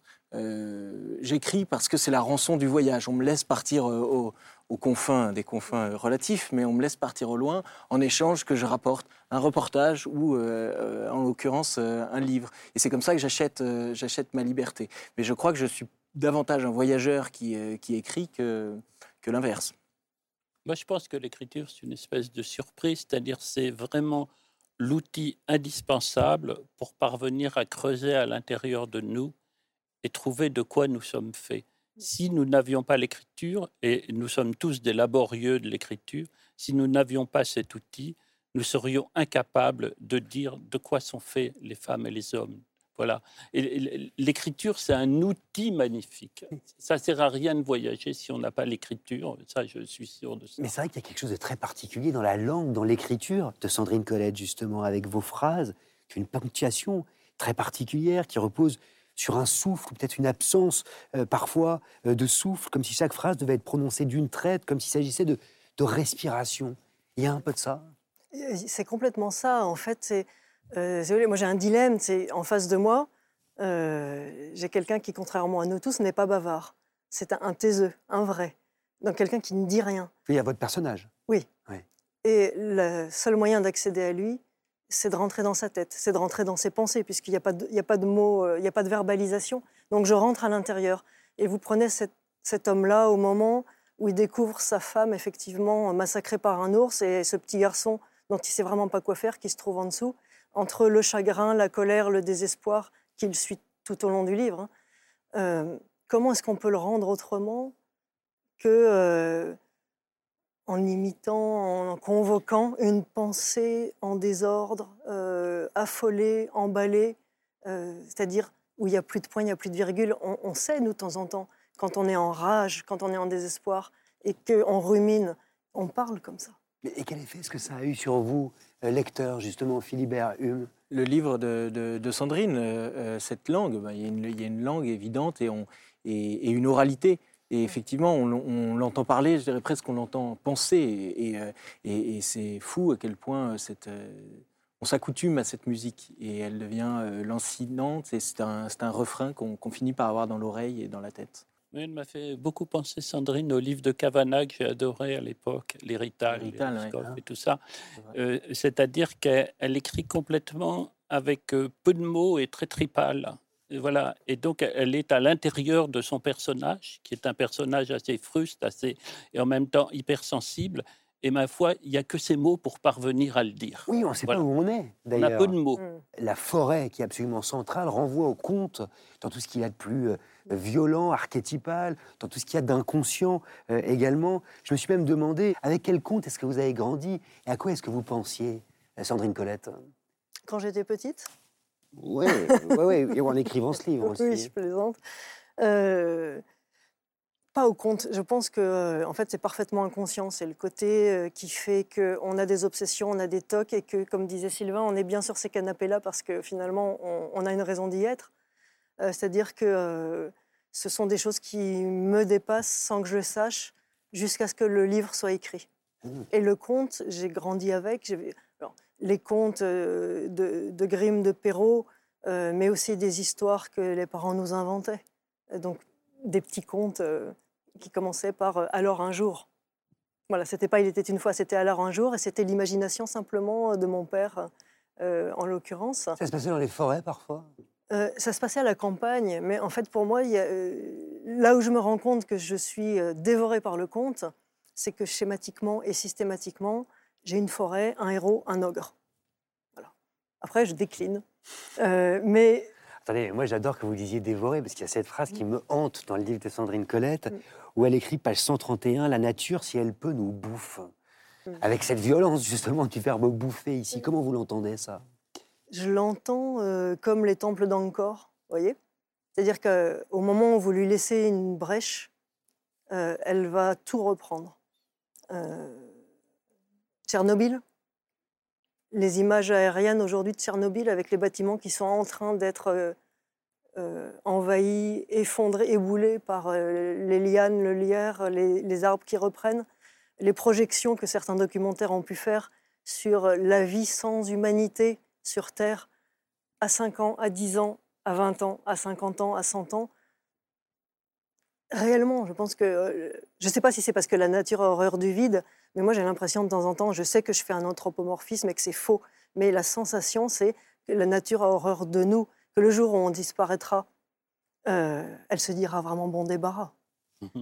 j'écris parce que c'est la rançon du voyage. On me laisse partir au, aux confins, des confins relatifs, mais on me laisse partir au loin en échange que je rapporte un reportage ou, euh, euh, en l'occurrence, euh, un livre. Et c'est comme ça que j'achète, j'achète ma liberté. Mais je crois que je suis davantage un voyageur qui, écrit que l'inverse. Moi, je pense que l'écriture, c'est une espèce de surprise, c'est-à-dire c'est vraiment l'outil indispensable pour parvenir à creuser à l'intérieur de nous et trouver de quoi nous sommes faits si nous n'avions pas l'écriture, et nous sommes tous des laborieux de l'écriture, si nous n'avions pas cet outil, nous serions incapables de dire de quoi sont faits les femmes et les hommes. Voilà. L'écriture, c'est un outil magnifique. Ça sert à rien de voyager si on n'a pas l'écriture. Ça, je suis sûr de ça. Mais c'est vrai qu'il y a quelque chose de très particulier dans la langue, dans l'écriture de Sandrine Colette, justement, avec vos phrases, une ponctuation très particulière qui repose sur un souffle, peut-être une absence euh, parfois euh, de souffle, comme si chaque phrase devait être prononcée d'une traite, comme s'il s'agissait de, respiration. Il y a un peu de ça? Euh, C'est complètement ça. En fait, c'est, moi j'ai un dilemme. C'est en face de moi, j'ai quelqu'un qui, contrairement à nous tous, n'est pas bavard. C'est un, taiseux, un vrai. Donc quelqu'un qui ne dit rien. Il y a votre personnage. Oui. oui. Et le seul moyen d'accéder à lui, c'est de rentrer dans sa tête, c'est de rentrer dans ses pensées, puisqu'il n'y a, pas de, a pas de mots, euh, il n'y a pas de verbalisation. Donc je rentre à l'intérieur. Et vous prenez cet homme-là au moment où il découvre sa femme, effectivement, massacrée par un ours, et ce petit garçon dont il sait vraiment pas quoi faire, qui se trouve en dessous, entre le chagrin, la colère, le désespoir qu'il suit tout au long du livre. Hein. Euh, comment est-ce qu'on peut le rendre autrement que euh, en imitant, en convoquant une pensée en désordre, euh, affolée, emballée, euh, c'est-à-dire où il n'y a plus de point, il n'y a plus de virgule. On, on, sait, nous, de temps en temps, quand on est en rage, quand on est en désespoir et qu'on rumine, on parle comme ça. Et quel effet est-ce que ça a eu sur vous, euh, lecteur, justement, Philibert Hume? Le livre de, Sandrine, cette langue, bah, il, y a une, langue évidente et, on, et une oralité. Et effectivement, on, l'entend parler, je dirais presque qu'on l'entend penser. Et, et, euh, c'est fou à quel point euh, cette, euh, on s'accoutume à cette musique et elle devient lancinante. Et c'est un, un, refrain qu'on finit par avoir dans l'oreille et dans la tête. elle m'a fait beaucoup penser, Sandrine, au livre de Cavana que j'ai adoré à l'époque, l'héritage, et tout ça. C'est-à-dire qu'elle écrit complètement avec peu de mots et très tripale voilà. Et donc, elle est à l'intérieur de son personnage, qui est un personnage assez fruste, assez, et en même temps hypersensible. Et ma foi, il n'y a que ces mots pour parvenir à le dire. Oui, on ne sait pas où on est, d'ailleurs. On a peu de mots. Mm. La forêt, qui est absolument centrale, renvoie au conte, dans tout ce qu'il y a de plus euh, violent, archétypal, dans tout ce qu'il y a d'inconscient euh, également. Je me suis même demandé, avec quel conte est-ce que vous avez grandi et à quoi est-ce que vous pensiez, Sandrine Colette? Quand j'étais petite? Oui, oui, oui, en écrivant ce livre <laughs> aussi. Oui, je plaisante. Euh, pas au compte. Je pense que euh, en fait, c'est parfaitement inconscient. C'est le côté euh, qui fait qu'on a des obsessions, on a des tocs et que, comme disait Sylvain, on est bien sur ces canapés-là parce que finalement, on, a une raison d'y être. C'est-à-dire que ce sont des choses qui me dépassent sans que je le sache jusqu'à ce que le livre soit écrit. Mmh. Et le conte, j'ai grandi avec les contes euh, de, Grimm, de Perrault, euh, mais aussi des histoires que les parents nous inventaient. Donc des petits contes euh, qui commençaient par Alors un jour. Voilà, c'était pas Il était une fois, c'était Alors un jour, et c'était l'imagination simplement de mon père, en l'occurrence. Ça se passait dans les forêts parfois? Ça se passait à la campagne, mais en fait pour moi, là où je me rends compte que je suis dévorée par le conte, c'est que schématiquement et systématiquement, j'ai une forêt, un héros, un ogre. Voilà. Après, je décline. Euh, mais. Attendez, moi j'adore que vous disiez dévorer, parce qu'il y a cette phrase qui me hante dans le livre de Sandrine Colette, où elle écrit, page 131, La nature, si elle peut, nous bouffe. Avec cette violence, justement, du verbe bouffer ici. Comment vous l'entendez, ça? Je l'entends euh, comme les temples d'Angkor, vous voyez? C'est-à-dire qu'au moment où vous lui laissez une brèche, euh, elle va tout reprendre. Tchernobyl, les images aériennes aujourd'hui de Tchernobyl avec les bâtiments qui sont en train d'être euh, euh, envahis, effondrés, éboulés par euh, les lianes, le lierre, les, arbres qui reprennent, les projections que certains documentaires ont pu faire sur la vie sans humanité sur Terre à 5 ans, à 10 ans, à 20 ans, à 50 ans, à 100 ans. Réellement, je pense que, je ne sais pas si c'est parce que la nature a horreur du vide, mais moi, j'ai l'impression de temps en temps, je sais que je fais un anthropomorphisme et que c'est faux, mais la sensation, c'est que la nature a horreur de nous, que le jour où on disparaîtra, euh, elle se dira vraiment bon débarras. <laughs>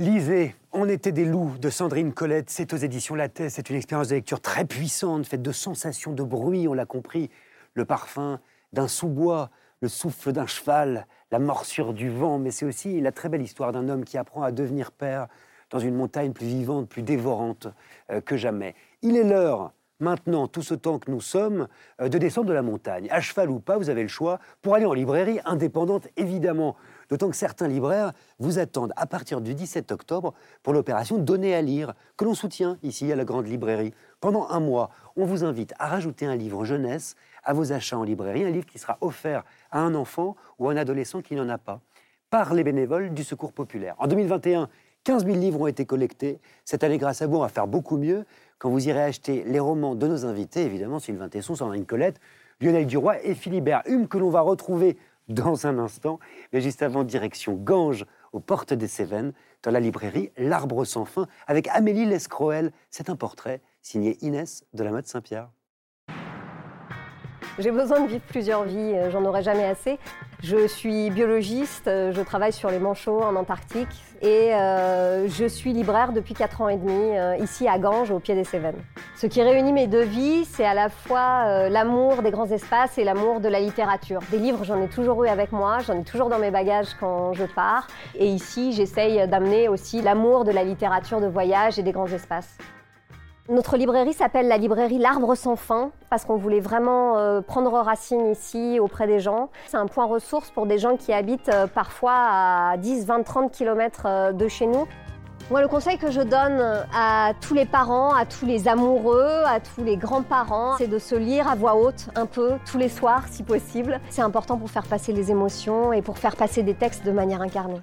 Lisez On était des loups de Sandrine Colette, c'est aux éditions La c'est une expérience de lecture très puissante, faite de sensations, de bruit, on l'a compris, le parfum d'un sous-bois, le souffle d'un cheval, la morsure du vent, mais c'est aussi la très belle histoire d'un homme qui apprend à devenir père, dans une montagne plus vivante, plus dévorante euh, que jamais. Il est l'heure, maintenant, tout ce temps que nous sommes, euh, de descendre de la montagne. À cheval ou pas, vous avez le choix pour aller en librairie indépendante, évidemment. D'autant que certains libraires vous attendent à partir du 17 octobre pour l'opération Donner à lire, que l'on soutient ici à la Grande Librairie. Pendant un mois, on vous invite à rajouter un livre jeunesse à vos achats en librairie, un livre qui sera offert à un enfant ou un adolescent qui n'en a pas, par les bénévoles du Secours populaire. En 2021, 15 000 livres ont été collectés. Cette année, grâce à vous, on va faire beaucoup mieux. Quand vous irez acheter les romans de nos invités, évidemment, Sylvain Tesson, Sandrine Colette, Lionel Duroy et Philibert Hume, que l'on va retrouver dans un instant. Mais juste avant, direction Ganges, aux portes des Cévennes, dans la librairie L'Arbre sans fin, avec Amélie Lescroel. C'est un portrait signé Inès de la Mode Saint-Pierre. J'ai besoin de vivre plusieurs vies, euh, j'en aurai jamais assez. Je suis biologiste, euh, je travaille sur les manchots en Antarctique et euh, je suis libraire depuis 4 ans et demi ici à Ganges, au pied des Cévennes. Ce qui réunit mes deux vies, c'est à la fois l'amour des grands espaces et l'amour de la littérature. Des livres, j'en ai toujours eu avec moi, j'en ai toujours dans mes bagages quand je pars. Et ici, j'essaye d'amener aussi l'amour de la littérature de voyage et des grands espaces. Notre librairie s'appelle la librairie L'Arbre sans fin parce qu'on voulait vraiment euh, prendre racine ici auprès des gens. C'est un point ressource pour des gens qui habitent euh, parfois à 10, 20, 30 km de chez nous. Moi, le conseil que je donne à tous les parents, à tous les amoureux, à tous les grands-parents, c'est de se lire à voix haute un peu tous les soirs si possible. C'est important pour faire passer les émotions et pour faire passer des textes de manière incarnée.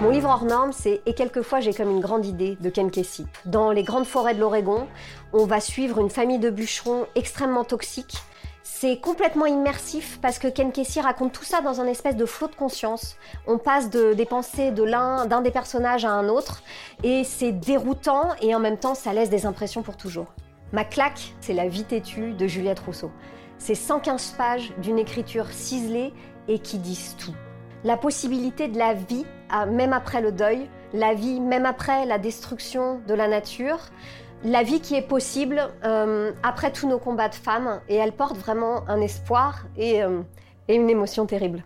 Mon livre hors norme, c'est Et quelquefois j'ai comme une grande idée de Ken Kesey. Dans les grandes forêts de l'Oregon, on va suivre une famille de bûcherons extrêmement toxiques. C'est complètement immersif parce que Ken Kesey raconte tout ça dans un espèce de flot de conscience. On passe de, des pensées de l'un, d'un des personnages à un autre et c'est déroutant et en même temps ça laisse des impressions pour toujours. Ma claque, c'est La vie têtue de Juliette Rousseau. C'est 115 pages d'une écriture ciselée et qui disent tout la possibilité de la vie, même après le deuil, la vie même après la destruction de la nature, la vie qui est possible euh, après tous nos combats de femmes, et elle porte vraiment un espoir et, euh, et une émotion terrible.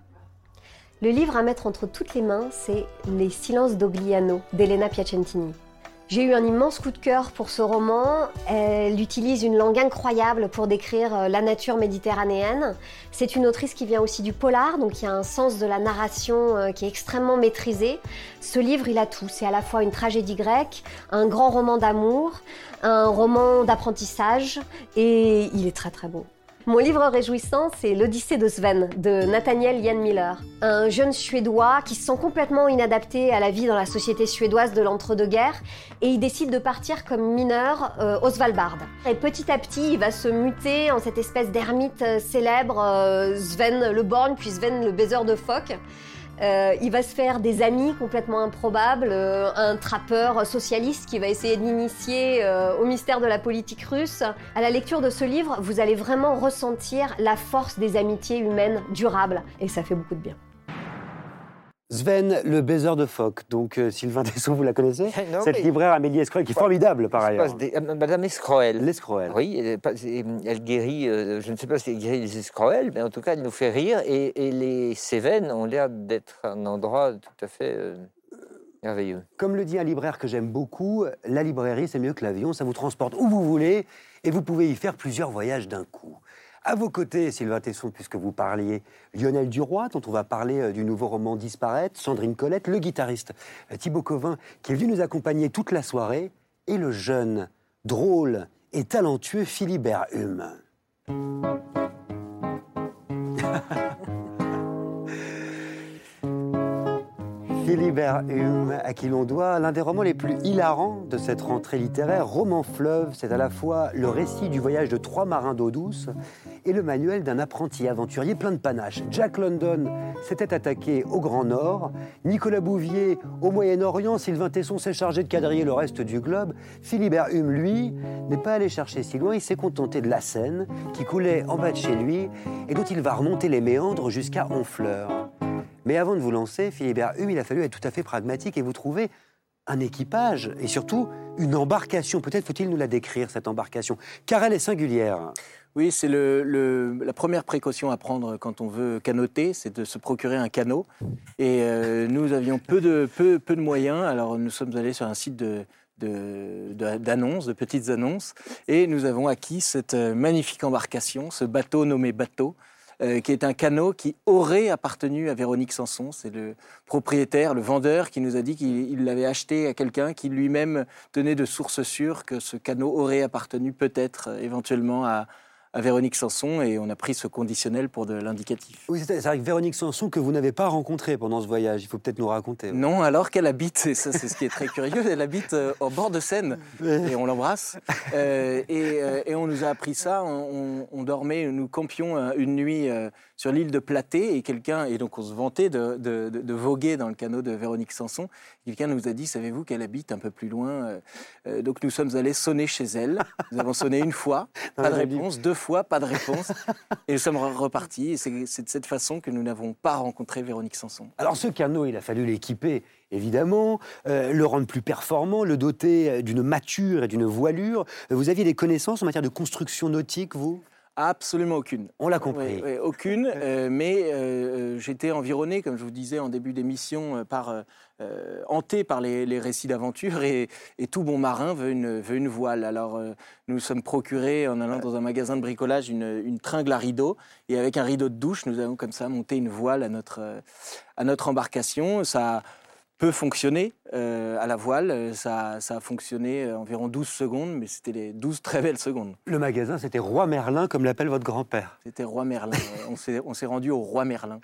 Le livre à mettre entre toutes les mains, c'est Les silences d'Ogliano d'Elena Piacentini. J'ai eu un immense coup de cœur pour ce roman. Elle utilise une langue incroyable pour décrire euh, la nature méditerranéenne. C'est une autrice qui vient aussi du polar, donc il y a un sens de la narration euh, qui est extrêmement maîtrisé. Ce livre, il a tout. C'est à la fois une tragédie grecque, un grand roman d'amour, un roman d'apprentissage, et il est très très beau. Mon livre réjouissant, c'est L'Odyssée de Sven de Nathaniel Jan Miller. Un jeune Suédois qui se sent complètement inadapté à la vie dans la société suédoise de l'entre-deux-guerres et il décide de partir comme mineur euh, au Svalbard. Et petit à petit, il va se muter en cette espèce d'ermite euh, célèbre, euh, Sven le Borgne, puis Sven le baiser de phoque. Euh, il va se faire des amis complètement improbables, euh, un trappeur socialiste qui va essayer de l'initier euh, au mystère de la politique russe. À la lecture de ce livre, vous allez vraiment ressentir la force des amitiés humaines durables et ça fait beaucoup de bien. Sven, le baiser de phoque. Donc, euh, Sylvain <laughs> Tesson, vous la connaissez Cette libraire Amélie Escroel, qui est formidable par ailleurs. Euh, Madame Escroel. L'escroel. Oui, elle, guérit, euh, je ne sais pas si elle guérit les escroels, mais en tout cas, elle nous fait rire. Et, les Cévennes ont l'air d'être un endroit tout à fait merveilleux. Comme le dit un libraire que j'aime beaucoup, la librairie, c'est mieux que l'avion, ça vous transporte où vous voulez et vous pouvez y faire plusieurs voyages d'un coup. À vos côtés, Sylvain Tesson, puisque vous parliez Lionel Duroy, dont on va parler euh, du nouveau roman Disparaître, Sandrine Colette, le guitariste euh, Thibaut Covin, qui est venu nous accompagner toute la soirée, et le jeune, drôle et talentueux Philibert Hume. Philibert Hume, à qui l'on doit l'un des romans les plus hilarants de cette rentrée littéraire, Roman Fleuve. C'est à la fois le récit du voyage de trois marins d'eau douce et le manuel d'un apprenti aventurier plein de panache. Jack London s'était attaqué au Grand Nord, Nicolas Bouvier au Moyen-Orient, Sylvain Tesson s'est chargé de quadriller le reste du globe. Philibert Hume, lui, n'est pas allé chercher si loin, il s'est contenté de la Seine qui coulait en bas de chez lui et dont il va remonter les méandres jusqu'à Honfleur. Mais avant de vous lancer, Philibert Hume, il a fallu être tout à fait pragmatique et vous trouver un équipage et surtout une embarcation. Peut-être faut-il nous la décrire, cette embarcation, car elle est singulière. Oui, c'est la première précaution à prendre quand on veut canoter, c'est de se procurer un canot. Et euh, nous avions peu de, moyens, alors nous sommes allés sur un site d'annonces, de, petites annonces, et nous avons acquis cette euh, magnifique embarcation, ce bateau nommé Bateau, euh, qui est un canot qui aurait appartenu à Véronique Sanson. C'est le propriétaire, le vendeur, qui nous a dit qu'il l'avait acheté à quelqu'un qui lui-même tenait de sources sûres que ce canot aurait appartenu peut-être éventuellement à, à Véronique Sanson et on a pris ce conditionnel pour de l'indicatif. Oui, c'est vrai que Véronique Sanson, que vous n'avez pas rencontrée pendant ce voyage, il faut peut-être nous raconter. Non, alors qu'elle habite, et ça c'est ce qui est très curieux, elle habite euh, au bord de Seine et on l'embrasse. Euh, et, euh, et on nous a appris ça, on, on dormait, nous campions une nuit sur l'île de Platé et quelqu'un, et donc on se vantait de, de- de- de voguer dans le canot de Véronique Sanson. Quelqu'un nous a dit, savez-vous qu'elle habite un peu plus loin Donc nous sommes allés sonner chez elle. Nous avons sonné une fois, <laughs> pas de réponse, deux fois, pas de réponse. <laughs> Et nous sommes re- repartis. Et c'est de cette façon que nous n'avons pas rencontré Véronique Sanson. Alors ce canot, il a fallu l'équiper, évidemment, euh, le rendre plus performant, le doter euh, d'une mature et d'une voilure. Euh, Vous aviez des connaissances en matière de construction nautique, vous? Absolument aucune. On l'a compris. Oui, oui, aucune, euh, mais euh, j'étais environné, comme je vous disais en début d'émission, par euh, hanté par les, les récits d'aventure et, et tout bon marin veut une, veut une voile. Alors euh, nous nous sommes procurés en allant dans un magasin de bricolage une, une tringle à rideau et avec un rideau de douche, nous avons comme ça monté une voile à notre, euh, à notre embarcation. Ça peut fonctionner euh, à la voile, ça, ça a fonctionné euh, environ 12 secondes, mais c'était les 12 très belles secondes. Le magasin, c'était Roi Merlin, comme l'appelle votre grand-père. C'était Roi Merlin. <laughs> on s'est on s'est rendu au Roi Merlin.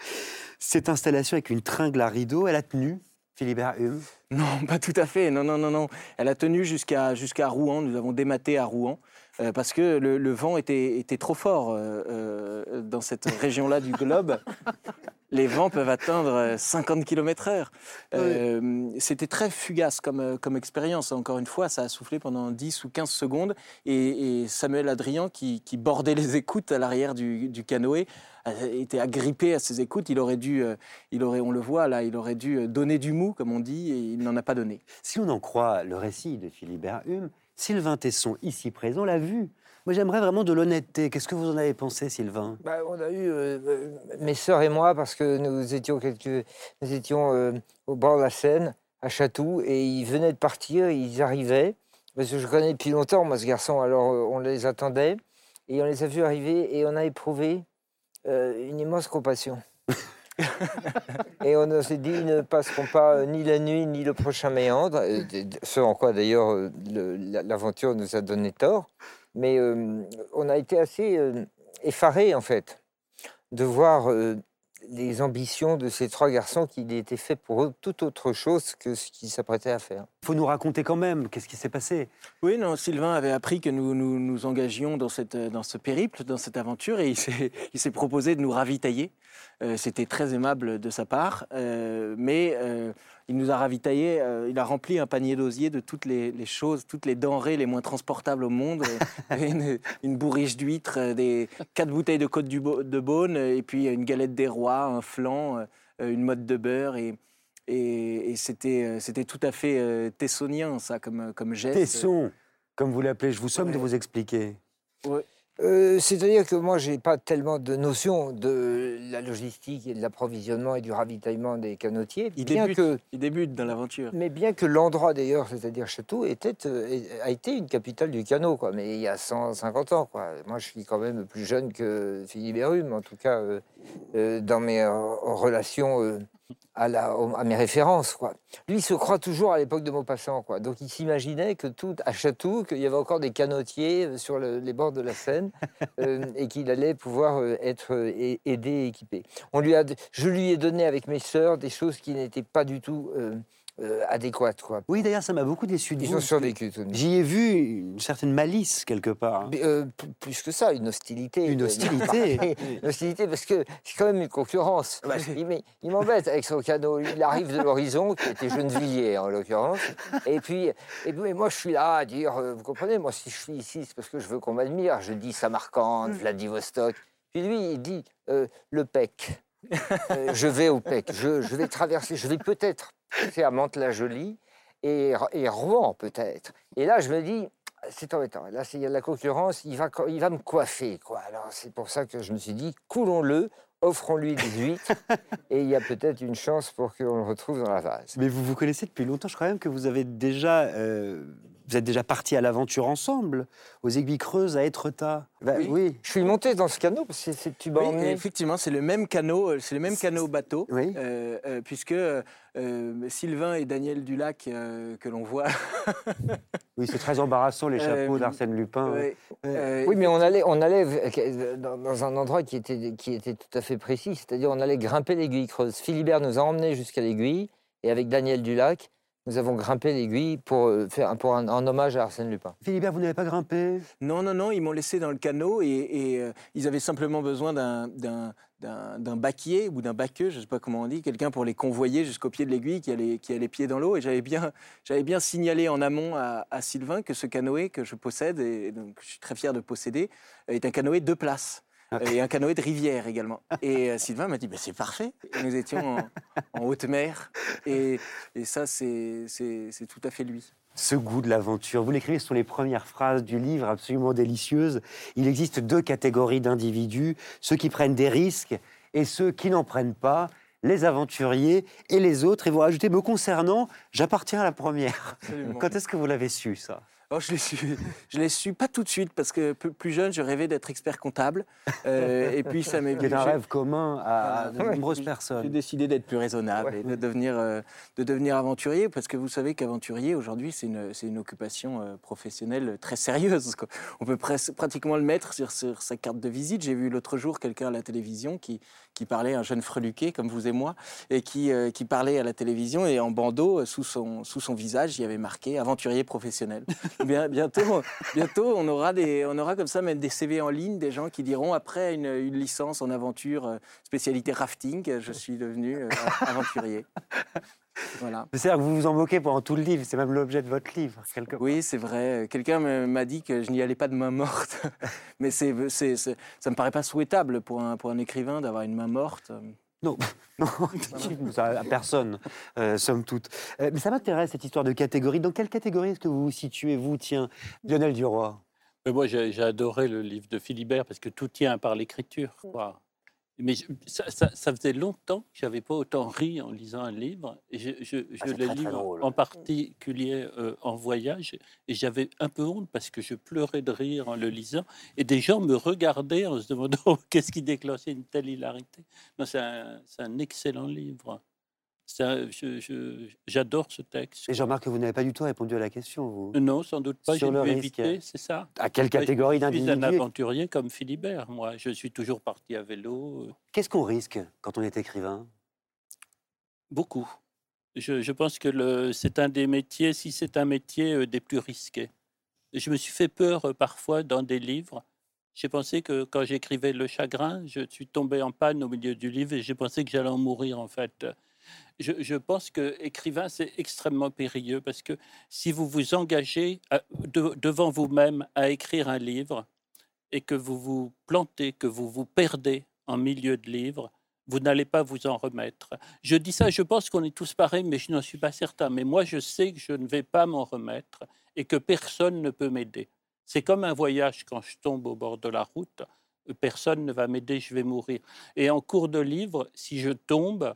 Cette installation avec une tringle à rideau, elle a tenu, Philibert Hume Non, pas tout à fait. Non, non, non, non. Elle a tenu jusqu'à jusqu'à Rouen. Nous avons dématé à Rouen euh, parce que le, le vent était, était trop fort euh, euh, dans cette <laughs> région-là du globe. Les vents peuvent atteindre euh, 50 km/h. Euh, C'était très fugace comme, comme expérience. Encore une fois, ça a soufflé pendant 10 ou 15 secondes. Et, et Samuel Adrian, qui, qui bordait les écoutes à l'arrière du, du canoë, était agrippé à ses écoutes. Il aurait dû, il aurait, on le voit là, il aurait dû donner du mou, comme on dit, et il n'en a pas donné. Si on en croit le récit de Philibert Hume, Sylvain Tesson, ici présent, l'a vu. Moi, j'aimerais vraiment de l'honnêteté. Qu'est-ce que vous en avez pensé, Sylvain? Bah, on a eu euh, euh, mes sœurs et moi parce que nous étions quelques, nous étions euh, au bord de la Seine à Chatou et ils venaient de partir, ils arrivaient parce que je connais depuis longtemps moi ce garçon alors euh, on les attendait et on les a vus arriver et on a éprouvé une immense compassion. <laughs> et on s'est dit ne passeront pas euh, ni la nuit ni le prochain méandre, euh, ce en quoi d'ailleurs euh, l'aventure nous a donné tort. Mais on a été assez effarés, en fait, de voir les ambitions de ces trois garçons qui étaient faits pour eux tout autre chose que ce qu'ils s'apprêtaient à faire. Il faut nous raconter quand même qu'est-ce qui s'est passé? Oui, non, Sylvain avait appris que nous nous, nous engagions dans, cette, dans ce périple, dans cette aventure, et il s'est <laughs> il s'est proposé de nous ravitailler. Euh, C'était très aimable de sa part, euh, mais euh, il nous a ravitaillés, euh, il a rempli un panier d'osier de toutes les, les choses, toutes les denrées les moins transportables au monde. <laughs> Une, une bourriche d'huîtres, euh, des quatre bouteilles de côte du de Beaune, euh, et puis une galette des rois, un flan, une motte de beurre, et, et, et c'était c'était tout à fait euh, tessonien, ça, comme, comme geste. Tesson, comme vous l'appelez, je vous somme de vous expliquer. Euh, C'est-à-dire que moi, j'ai pas tellement de notion de la logistique et de l'approvisionnement et du ravitaillement des canotiers. Il bien débute. que, Il débute dans l'aventure. mais bien que l'endroit d'ailleurs, c'est-à-dire Château, était, a été une capitale du canot, quoi. Mais il y a 150 ans, quoi. Moi, je suis quand même plus jeune que Philippe Hérume, en tout cas euh, euh, dans mes relations à, la, au- à mes références, quoi. Lui, il se croit toujours à l'époque de Maupassant, quoi. Donc, il s'imaginait que tout à Château, qu'il y avait encore des canotiers euh, sur le- les bords de la Seine <laughs> euh, et qu'il allait pouvoir euh, être aidé et équipé. On lui a, je lui ai donné avec mes sœurs des choses qui n'étaient pas du tout euh, euh, adéquates, quoi. Oui, d'ailleurs, ça m'a beaucoup déçu Ils ont survécu tout de même. J'y ai vu une certaine malice quelque part. Mais, euh, plus que ça, une hostilité. Une Euh, hostilité. <laughs> une hostilité parce que c'est quand même une concurrence. Bah, il m'embête avec son canot. Il arrive de l'horizon, qui était Gennevilliers en l'occurrence. Et puis, et puis, moi, je suis là à dire, euh, vous comprenez, moi, si je suis ici, c'est parce que je veux qu'on m'admire. Je dis Samarcande, Vladivostok. Puis lui, il dit euh, le PEC. Euh, je vais au PEC. Je, je vais traverser, je vais peut-être passer à Mantes-la-Jolie et, et Rouen, peut-être. Et là, je me dis, c'est embêtant. Là, il y a de la concurrence, il va, il va me coiffer. Quoi. Alors, c'est pour ça que je me suis dit, coulons-le, offrons-lui des huîtres, <laughs> et il y a peut-être une chance pour qu'on le retrouve dans la vase. Mais vous vous connaissez depuis longtemps. Je crois même que vous avez déjà euh, vous êtes déjà partis à l'aventure ensemble, aux aiguilles creuses à Étretat. Bah, Oui. oui. Je suis monté dans ce canot parce que c'est tu m'as Oui, emmené. effectivement, c'est le même canot, euh, c'est le même canot bateau, Oui. euh, euh, puisque euh, Sylvain et Daniel Dulac que l'on voit. <laughs> Oui, c'est très embarrassant les chapeaux d'Arsène Lupin. Oui, mais on allait, on allait dans un endroit qui était, qui était tout à fait précis, c'est-à-dire on allait grimper l'aiguille creuse. Philibert nous a emmenés jusqu'à l'aiguille et avec Daniel Dulac, nous avons grimpé l'aiguille pour euh, faire un, pour un, en hommage à Arsène Lupin. Philibert, vous n'avez pas grimpé? Non, non, non, ils m'ont laissé dans le canot et, et, euh, ils avaient simplement besoin d'un- d'un d'un d'un baquier ou d'un baqueux, je ne sais pas comment on dit, quelqu'un pour les convoyer jusqu'au pied de l'aiguille qui allait, qui allait pied dans l'eau. Et j'avais bien, j'avais bien signalé en amont à, à Sylvain que ce canoë que je possède, et donc je suis très fier de posséder, est un canoë deux places. Ah. Et un canoë de rivière également. Et euh, Sylvain m'a dit, bah, c'est parfait. Et nous étions en, en haute mer. Et, et ça, c'est tout à fait lui. Ce goût de l'aventure, vous l'écrivez sur les premières phrases du livre, absolument délicieuses. Il existe deux catégories d'individus, ceux qui prennent des risques et ceux qui n'en prennent pas, les aventuriers et les autres. Et vous rajoutez, me concernant, j'appartiens à la première. Absolument. Quand est-ce que vous l'avez su, ça? Oh, je l'ai su, je l'ai su pas tout de suite parce que plus jeune, je rêvais d'être expert comptable. Euh, et puis ça m'est C'est un j'ai- rêve commun à, de nombreuses J'ai personnes. décidé d'être plus raisonnable Ouais. et de devenir, euh, de devenir aventurier parce que vous savez qu'aventurier aujourd'hui c'est une, une occupation euh, professionnelle très sérieuse. quoi. On peut pratiquement le mettre sur, sur sa carte de visite. J'ai vu l'autre jour quelqu'un à la télévision qui, qui parlait, un jeune freluqué comme vous et moi, et qui, qui parlait à la télévision et en bandeau, sous son, sous son visage, il y avait marqué aventurier professionnel. Bien, bientôt, bientôt on, aura des, on aura comme ça même des CV en ligne, des gens qui diront après une, une licence en aventure, euh, spécialité rafting, euh, je suis devenu euh, aventurier. Voilà. C'est-à-dire que vous vous en moquez pendant tout le livre, c'est même l'objet de votre livre, quelque part. Oui, c'est vrai. Quelqu'un m'a dit que je n'y allais pas de main morte. <laughs> Mais c'est, c'est, c'est- ça me paraît pas souhaitable pour un, pour un écrivain d'avoir une main morte. Non, <laughs> non, ça, à personne, euh, somme toute. Euh, mais ça m'intéresse, cette histoire de catégorie. Dans quelle catégorie est-ce que vous vous situez, vous, tiens, Lionel Duroy? Mais moi, j'ai adoré le livre de Philibert parce que tout tient par l'écriture. Mais je- ça, ça- ça faisait longtemps que j'avais pas autant ri en lisant un livre. Et je, je, je Ah, le très, lis très en- particulier euh, en voyage. Et j'avais un peu honte parce que je pleurais de rire en le lisant. Et des gens me regardaient en se demandant <laughs> qu'est-ce qui déclenchait une telle hilarité. Non, c'est un, c'est un excellent livre. C'est un- je- je- J'adore ce texte. Et je remarque que vous n'avez pas du tout répondu à la question, vous. Non, sans doute pas. Sur le dû risque. éviter, c'est ça. À quelle catégorie Je suis un d'individus aventurier comme Philibert, moi. Je suis toujours parti à vélo, euh, Qu'est-ce qu'on risque quand on est écrivain? Beaucoup. Je, je pense que c'est un des métiers, si c'est un métier, euh, des plus risqués. Je me suis fait peur euh, parfois dans des livres. J'ai pensé que quand j'écrivais Le Chagrin, je suis tombé en panne au milieu du livre et j'ai pensé que j'allais en mourir en fait. Je, pense que écrivain, c'est extrêmement périlleux parce que si vous vous engagez de- devant vous-même à écrire un livre et que vous vous plantez, que vous vous perdez en milieu de livre, vous n'allez pas vous en remettre. Je dis ça, je pense qu'on est tous pareils, mais je n'en suis pas certain. Mais moi, je sais que je ne vais pas m'en remettre et que personne ne peut m'aider. C'est comme un voyage quand je tombe au bord de la route. Personne ne va m'aider, je vais mourir. Et en cours de livre, si je tombe,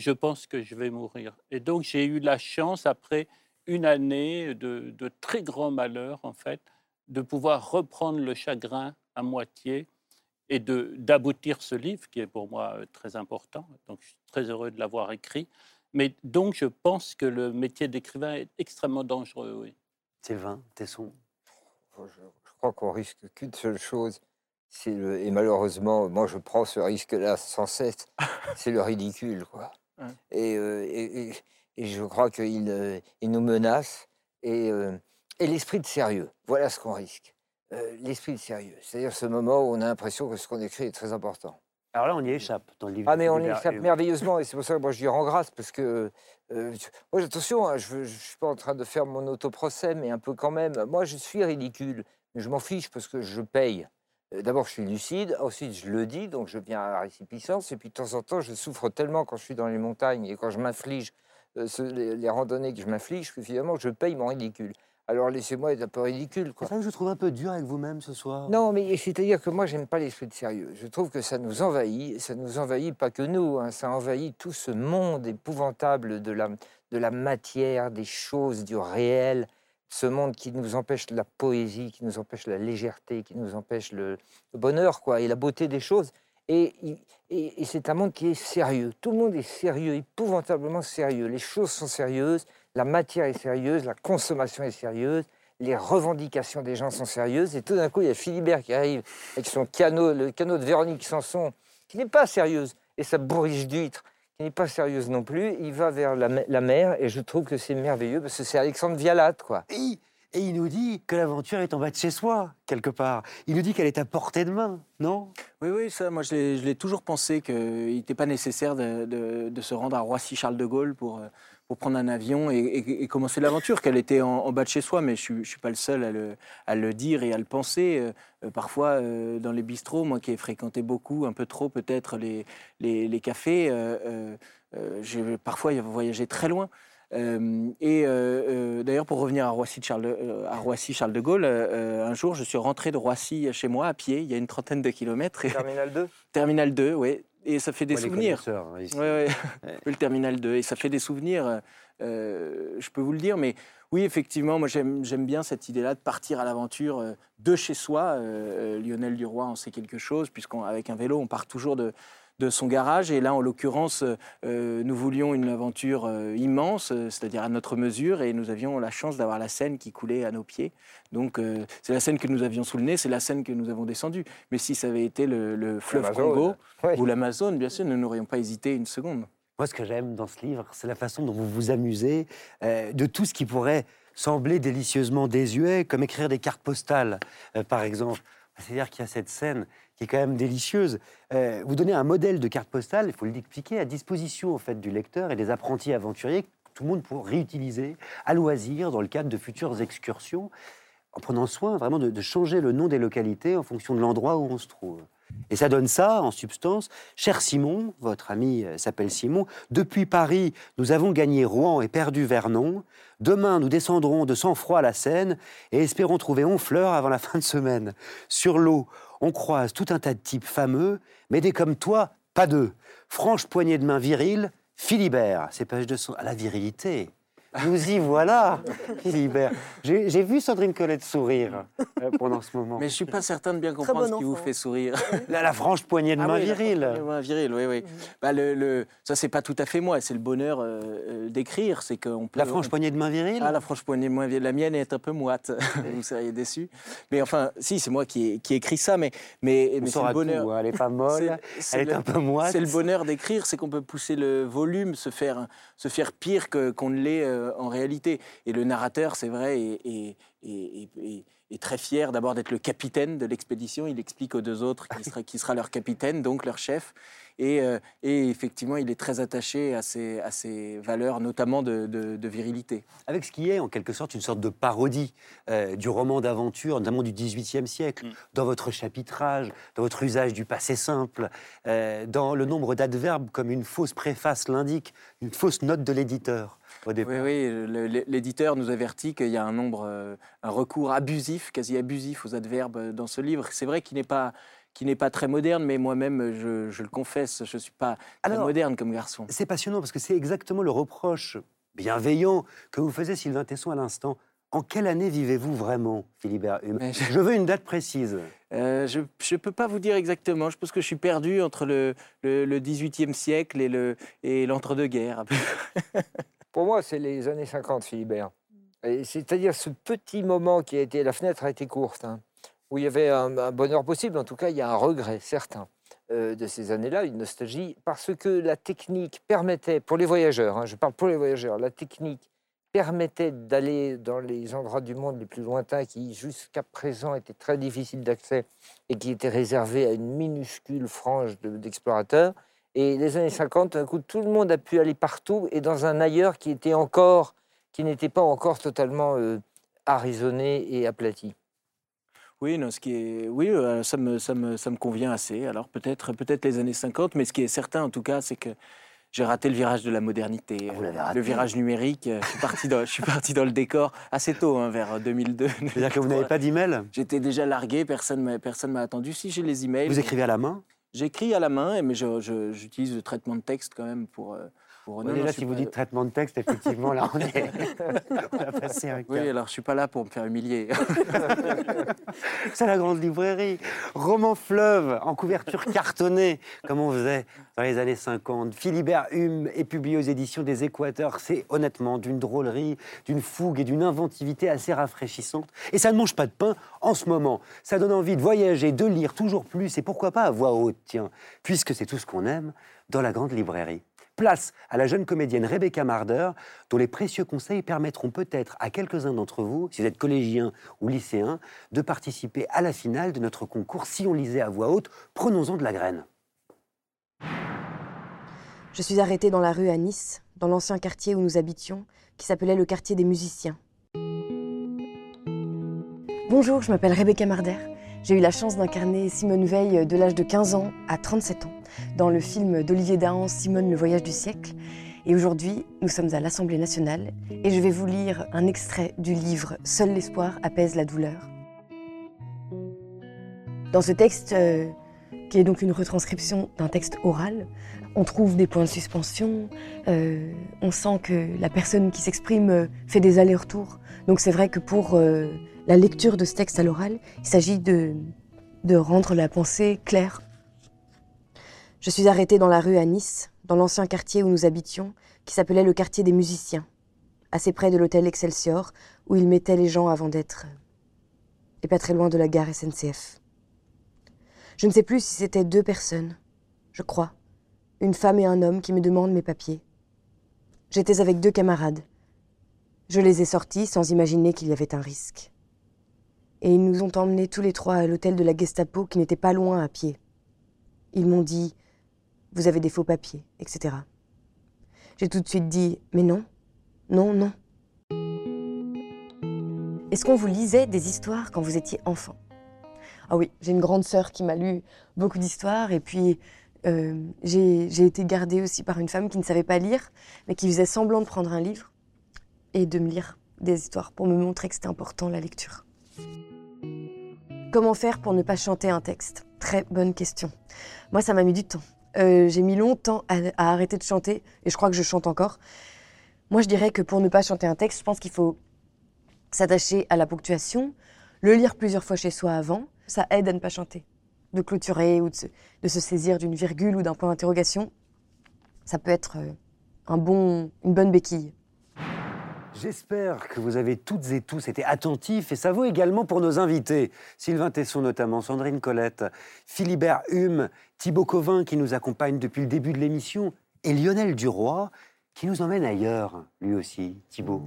je pense que je vais mourir. Et donc, j'ai eu la chance, après une année de, de très grand malheur, en fait, de pouvoir reprendre le chagrin à moitié et de- d'aboutir ce livre, qui est pour moi euh, très important. Donc, je suis très heureux de l'avoir écrit. Mais donc, je pense que le métier d'écrivain est extrêmement dangereux, oui. Sylvain Tesson Je, je crois qu'on risque qu'une seule chose, le, et malheureusement, moi je prends ce risque-là sans cesse, <laughs> c'est le ridicule. Quoi. Et, euh, et- je crois qu'il euh, il nous menace. Et, euh, et l'esprit de sérieux, voilà ce qu'on risque. Euh, l'esprit de sérieux, c'est-à-dire ce moment où on a l'impression que ce qu'on écrit est très important. Alors là, on y échappe dans le livre. Ah, mais on Philibert. échappe Et- merveilleusement, et c'est pour ça que moi je lui rends grâce, parce que. euh, moi, attention, hein, je ne suis pas en train de faire mon autoprocès, mais un peu quand même. Moi, je suis ridicule, mais je m'en fiche parce que je paye. Euh, D'abord, je suis lucide, ensuite, je le dis, donc je viens à la récipicence, et puis de temps en temps, je souffre tellement quand je suis dans les montagnes et quand je m'inflige euh, ce- les, les randonnées que je m'inflige, que finalement, je paye mon ridicule. Alors, laissez-moi être un peu ridicule, C'est vrai que je trouve un peu dur avec vous-même ce soir. Non, mais c'est-à-dire que moi, j'aime pas l'esprit de sérieux. Je trouve que ça nous envahit, ça nous envahit pas que nous, hein, ça envahit tout ce monde épouvantable de la, de la matière, des choses, du réel, ce monde qui nous empêche la poésie, qui nous empêche la légèreté, qui nous empêche le, bonheur, quoi, et la beauté des choses. Et- et c'est un monde qui est sérieux. Tout le monde est sérieux, épouvantablement sérieux. Les choses sont sérieuses, la matière est sérieuse, la consommation est sérieuse, les revendications des gens sont sérieuses. Et tout d'un coup, il y a Philibert qui arrive avec son canot, le canot de Véronique Sanson, qui n'est pas sérieuse, et sa bourriche d'huîtres, qui n'est pas sérieuse non plus. Il va vers la, me- la mer, et je trouve que c'est merveilleux, parce que c'est Alexandre Vialat, quoi. Et, il- et il nous dit que l'aventure est en bas de chez soi, quelque part. Il nous dit qu'elle est à portée de main, non? Oui, oui, ça, moi je l'ai je l'ai toujours pensé qu'il n'était pas nécessaire de, de- de se rendre à Roissy-Charles de Gaulle pour, euh, pour prendre un avion et, et- et commencer l'aventure, qu'elle était en, en bas de chez soi, mais je ne suis pas le seul à le, à le dire et à le penser. Euh, euh, parfois, euh, dans les bistrots, moi qui ai fréquenté beaucoup, un peu trop peut-être, les, les, les cafés, euh, j'ai parfois voyagé très loin. Euh, et euh, euh, d'ailleurs, pour revenir à Roissy, Charles de, à Roissy Charles de Gaulle, un jour, je suis rentré de Roissy chez moi à pied, il y a une trentaine de kilomètres. Et, Terminal 2 terminal 2, oui. <laughs> Et ça fait des souvenirs. hein. Ouais, ouais. le terminal 2. Et ça fait des souvenirs, euh, je peux vous le dire. Mais oui, effectivement, moi j'aime j'aime bien cette idée-là de partir à l'aventure euh, de chez soi. Euh, euh, Lionel Duroy en sait quelque chose, puisqu'avec un vélo, on part toujours de, de son garage. Et là, en l'occurrence, euh, nous voulions une aventure euh, immense, euh, c'est-à-dire à notre mesure, et nous avions la chance d'avoir la Seine qui coulait à nos pieds. Donc, euh, c'est la Seine que nous avions sous le nez, c'est la Seine que nous avons descendue. Mais si ça avait été le, le fleuve. Congo <laughs> ou l'Amazone, bien sûr, nous n'aurions pas hésité une seconde. Moi, ce que j'aime dans ce livre, c'est la façon dont vous vous amusez euh, de tout ce qui pourrait sembler délicieusement désuet, comme écrire des cartes postales, euh, par exemple. C'est-à-dire qu'il y a cette scène qui est quand même délicieuse. Euh, vous donnez un modèle de carte postale, il faut le expliquer, à disposition en fait du lecteur et des apprentis aventuriers, tout le monde pour réutiliser à loisir dans le cadre de futures excursions, en prenant soin vraiment de, de changer le nom des localités en fonction de l'endroit où on se trouve. Et ça donne ça, en substance. Cher Simon, votre ami euh, s'appelle Simon, depuis Paris, nous avons gagné Rouen et perdu Vernon. Demain, nous descendrons de sang-froid la Seine et espérons trouver Honfleur avant la fin de semaine. Sur l'eau, on croise tout un tas de types fameux, mais des comme toi, pas deux. Franche poignée de main virile, Philibert. Ces pages de son... à la virilité. Nous y voilà, Philibert. J'ai j'ai vu Sandrine Colette sourire euh, pendant ce moment. Mais je suis pas certain de bien comprendre bon ce qui vous fait sourire. La, la franche poignée de Ah main oui, la virile. franche poignée de main virile, oui, oui. Bah, le, le- ça, c'est pas tout à fait moi. C'est le bonheur euh, euh, d'écrire. C'est qu'on peut. La franche poignée de main virile Ah, la franche poignée de main virile. La mienne est un peu moite. <laughs> vous seriez déçus. Mais enfin, si, c'est moi qui qui ai écrit ça. Mais, mais, On mais c'est le bonheur. tout, hein. Elle est pas molle, elle est le- un peu moite. C'est le bonheur d'écrire, c'est qu'on peut pousser le volume, se faire, se faire pire que- qu'on ne l'est euh, en réalité. Et le narrateur, c'est vrai, est, est- est- est- est- est très fier d'abord d'être le capitaine de l'expédition. Il explique aux deux autres qui sera, qui sera leur capitaine, donc leur chef. Et, euh, et effectivement, il est très attaché à ces valeurs, notamment de, de- de virilité. Avec ce qui est en quelque sorte une sorte de parodie euh, du roman d'aventure, notamment du XVIIIe siècle, Mm. dans votre chapitrage, dans votre usage du passé simple, euh, dans le nombre d'adverbes comme une fausse préface l'indique, une fausse note de l'éditeur au. Oui, oui, l'éditeur nous avertit qu'il y a un nombre, un recours abusif, quasi abusif aux adverbes euh, dans ce livre. C'est vrai qu'il n'est pas, qui n'est pas très moderne, mais moi-même, je, je le confesse, je ne suis pas très Alors- moderne comme garçon. C'est passionnant parce que c'est exactement le reproche bienveillant que vous faisiez Sylvain Tesson à l'instant. En quelle année vivez-vous vraiment, Philibert Hume je- Je veux une date précise. Euh, je ne peux pas vous dire exactement. Je pense que je suis perdu entre le, le, le 18e siècle et le- et l'entre-deux-guerres. <laughs> Pour moi, c'est les années 50, Philibert. C'est-à-dire ce petit moment qui a été. La fenêtre a été courte, hein, où il y avait un, bonheur possible. En tout cas, il y a un regret certain euh, de ces années-là, une nostalgie, parce que la technique permettait, pour les voyageurs, hein, je parle pour les voyageurs, la technique permettait d'aller dans les endroits du monde les plus lointains qui, jusqu'à présent, étaient très difficiles d'accès et qui étaient réservés à une minuscule frange de- d'explorateurs. Et les années 50, d'un coup, tout le monde a pu aller partout et dans un ailleurs qui était encore, qui n'était pas encore totalement euh, arraisonné et aplati. Oui, non, ce qui est, oui, euh, ça me, ça me, ça me convient assez. Alors peut-être, peut-être les années 50, mais ce qui est certain en tout cas, c'est que j'ai raté le virage de la modernité, Vous l'avez euh, raté. le virage numérique. Je suis parti dans, je suis parti dans le décor assez tôt, hein, vers 2002. C'est-à-dire que vous n'avez pas d'email? J'étais déjà largué, personne m'a, personne m'a attendu. Si j'ai les emails, Vous écrivez à la main? J'écris à la main, mais je- je- j'utilise le traitement de texte quand même pour, euh, pour. Non, déjà, si vous pas- dites traitement de texte, effectivement, là, <laughs> on, est... <laughs> on a passé un cap. Oui, alors je suis pas là pour me faire humilier. <laughs> C'est la grande librairie. Roman fleuve en couverture cartonnée, comme on faisait dans les années 50. Philibert Hume est publié aux éditions des Équateurs. C'est honnêtement d'une drôlerie, d'une fougue et d'une inventivité assez rafraîchissante. Et ça ne mange pas de pain en ce moment. Ça donne envie de voyager, de lire toujours plus et pourquoi pas à voix haute, tiens, puisque c'est tout ce qu'on aime dans la grande librairie. Place à la jeune comédienne Rebecca Marder, dont les précieux conseils permettront peut-être à quelques-uns d'entre vous, si vous êtes collégien ou lycéen, de participer à la finale de notre concours Si on lisait à voix haute. Prenons-en de la graine. Je suis arrêtée dans la rue à Nice, dans l'ancien quartier où nous habitions, qui s'appelait le quartier des musiciens. Bonjour, je m'appelle Rebecca Marder. J'ai eu la chance d'incarner Simone Veil de l'âge de 15 ans à 37 ans dans le film d'Olivier Dahan, Simone le voyage du siècle. Et aujourd'hui, nous sommes à l'Assemblée nationale et je vais vous lire un extrait du livre Seul l'espoir apaise la douleur. Dans ce texte, euh, qui est donc une retranscription d'un texte oral, on trouve des points de suspension, euh, on sent que la personne qui s'exprime euh, fait des allers-retours. Donc c'est vrai que pour euh, la lecture de ce texte à l'oral, il s'agit de, rendre la pensée claire. Je suis arrêtée dans la rue à Nice, dans l'ancien quartier où nous habitions, qui s'appelait le quartier des musiciens, assez près de l'hôtel Excelsior, où ils mettaient les gens avant d'être... et pas très loin de la gare SNCF. Je ne sais plus si c'était deux personnes, je crois, une femme et un homme qui me demandent mes papiers. J'étais avec deux camarades. Je les ai sortis sans imaginer qu'il y avait un risque. Et ils nous ont emmenés tous les trois à l'hôtel de la Gestapo qui n'était pas loin à pied. Ils m'ont dit Vous avez des faux papiers, etc. J'ai tout de suite dit Mais non, non, non. Est-ce qu'on vous lisait des histoires quand vous étiez enfant? Ah oui, j'ai une grande sœur qui m'a lu beaucoup d'histoires et puis euh, j'ai été gardée aussi par une femme qui ne savait pas lire, mais qui faisait semblant de prendre un livre et de me lire des histoires pour me montrer que c'était important la lecture. Comment faire pour ne pas chanter un texte? Très bonne question. Moi, ça m'a mis du temps. Euh, j'ai mis longtemps à, arrêter de chanter et je crois que je chante encore. Moi, je dirais que pour ne pas chanter un texte, je pense qu'il faut s'attacher à la ponctuation, le lire plusieurs fois chez soi avant, ça aide à ne pas chanter. De clôturer ou de se, de se saisir d'une virgule ou d'un point d'interrogation, ça peut être euh, un bon, une bonne béquille. J'espère que vous avez toutes et tous été attentifs et ça vaut également pour nos invités. Sylvain Tesson notamment, Sandrine Colette, Philibert Hume, Thibaut Covin qui nous accompagne depuis le début de l'émission et Lionel Duroy qui nous emmène ailleurs, lui aussi, Thibaut.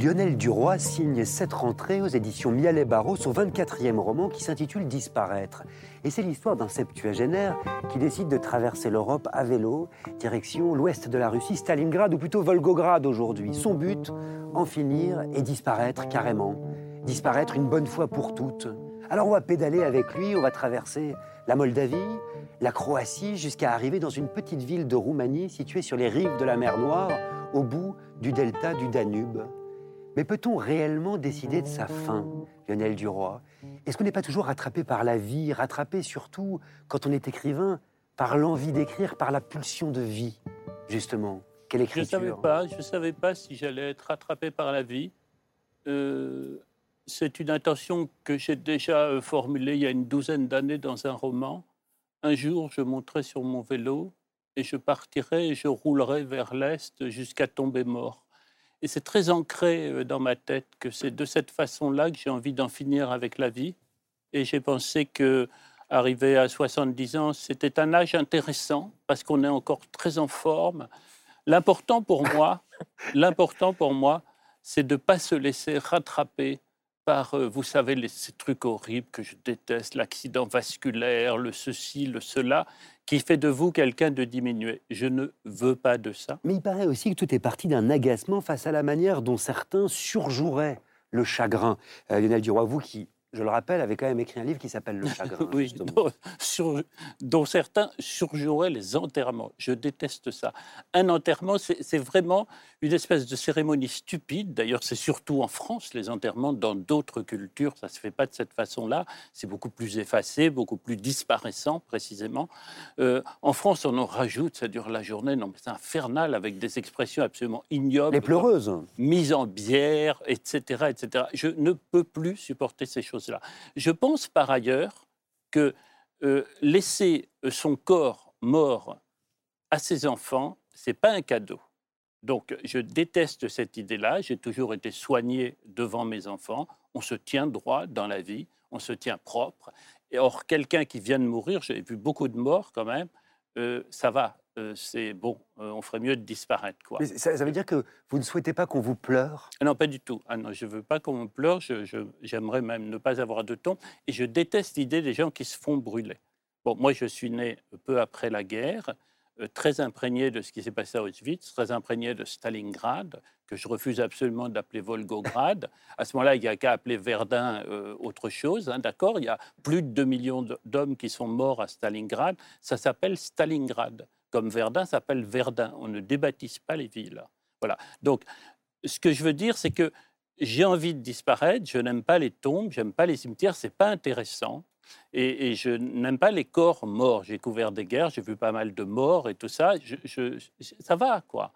Lionel Duroy signe cette rentrée aux éditions Mialet Barreau son 24e roman qui s'intitule Disparaître. Et c'est l'histoire d'un septuagénaire qui décide de traverser l'Europe à vélo, direction l'ouest de la Russie, Stalingrad ou plutôt Volgograd aujourd'hui. Son but, en finir et disparaître carrément. Disparaître une bonne fois pour toutes. Alors on va pédaler avec lui, on va traverser la Moldavie, la Croatie, jusqu'à arriver dans une petite ville de Roumanie située sur les rives de la mer Noire, au bout du delta du Danube. Mais peut-on réellement décider de sa fin, Lionel Duroy? Est-ce qu'on n'est pas toujours rattrapé par la vie, rattrapé surtout, quand on est écrivain, par l'envie d'écrire, par la pulsion de vie, justement? Quelle Je ne écriture? savais pas, je savais pas si j'allais être rattrapé par la vie. Euh, c'est une intention que j'ai déjà euh, formulée il y a une douzaine d'années dans un roman. Un jour, je monterai sur mon vélo et je partirai et je roulerai vers l'est jusqu'à tomber mort. Et c'est très ancré euh, dans ma tête que c'est de cette façon-là que j'ai envie d'en finir avec la vie. Et j'ai pensé que arrivé à 70 ans, c'était un âge intéressant parce qu'on est encore très en forme. L'important pour moi, l'important pour moi, c'est de ne pas se laisser rattraper par, euh, vous savez, les, ces trucs horribles que je déteste, l'accident vasculaire, le ceci, le cela, qui fait de vous quelqu'un de diminué. Je ne veux pas de ça. Mais il paraît aussi que tout est parti d'un agacement face à la manière dont certains surjoueraient le chagrin. Euh, Lionel Duroy, vous qui je le rappelle, avait quand même écrit un livre qui s'appelle Le chagrin. <laughs> Oui, dont, sur- dont certains surjoueraient les enterrements. Je déteste ça. Un enterrement, c'est vraiment une espèce de cérémonie stupide. D'ailleurs, c'est surtout en France, les enterrements. Dans d'autres cultures, ça ne se fait pas de cette façon-là. C'est beaucoup plus effacé, beaucoup plus disparaissant, précisément. Euh, en France, on en rajoute, ça dure la journée. Non, mais c'est infernal, avec des expressions absolument ignobles. Les pleureuses. mise en bière, etc., etc. Je ne peux plus supporter ces Je pense par ailleurs que euh, laisser euh, son corps mort à ses enfants, c'est pas un cadeau. Donc, je déteste cette idée-là. J'ai toujours été soigné devant mes enfants. On se tient droit dans la vie, on se tient propre. Or, quelqu'un qui vient de mourir, j'ai vu beaucoup de morts quand même. euh, ça va, euh, c'est bon. euh, on ferait mieux de disparaître, quoi. Mais ça, ça veut dire que vous ne souhaitez pas qu'on vous pleure? Non, pas du tout. Ah non, je ne veux pas qu'on me pleure. J'aimerais même ne pas avoir de tombe. Et je déteste l'idée des gens qui se font brûler. Bon, moi, je suis né peu après la guerre, euh, très imprégné de ce qui s'est passé à Auschwitz, très imprégné de Stalingrad, que je refuse absolument d'appeler Volgograd. À ce moment-là, il n'y a qu'à appeler Verdun euh, autre chose, hein, d'accord? Il y a plus de 2 millions d'hommes qui sont morts à Stalingrad. Ça s'appelle Stalingrad. Comme Verdun s'appelle Verdun. On ne débaptise pas les villes. Voilà. Donc, ce que je veux dire, c'est que j'ai envie de disparaître. Je n'aime pas les tombes, j'aime pas les cimetières. C'est pas intéressant. Et, je n'aime pas les corps morts. J'ai couvert des guerres, j'ai vu pas mal de morts et tout ça. Ça va, quoi.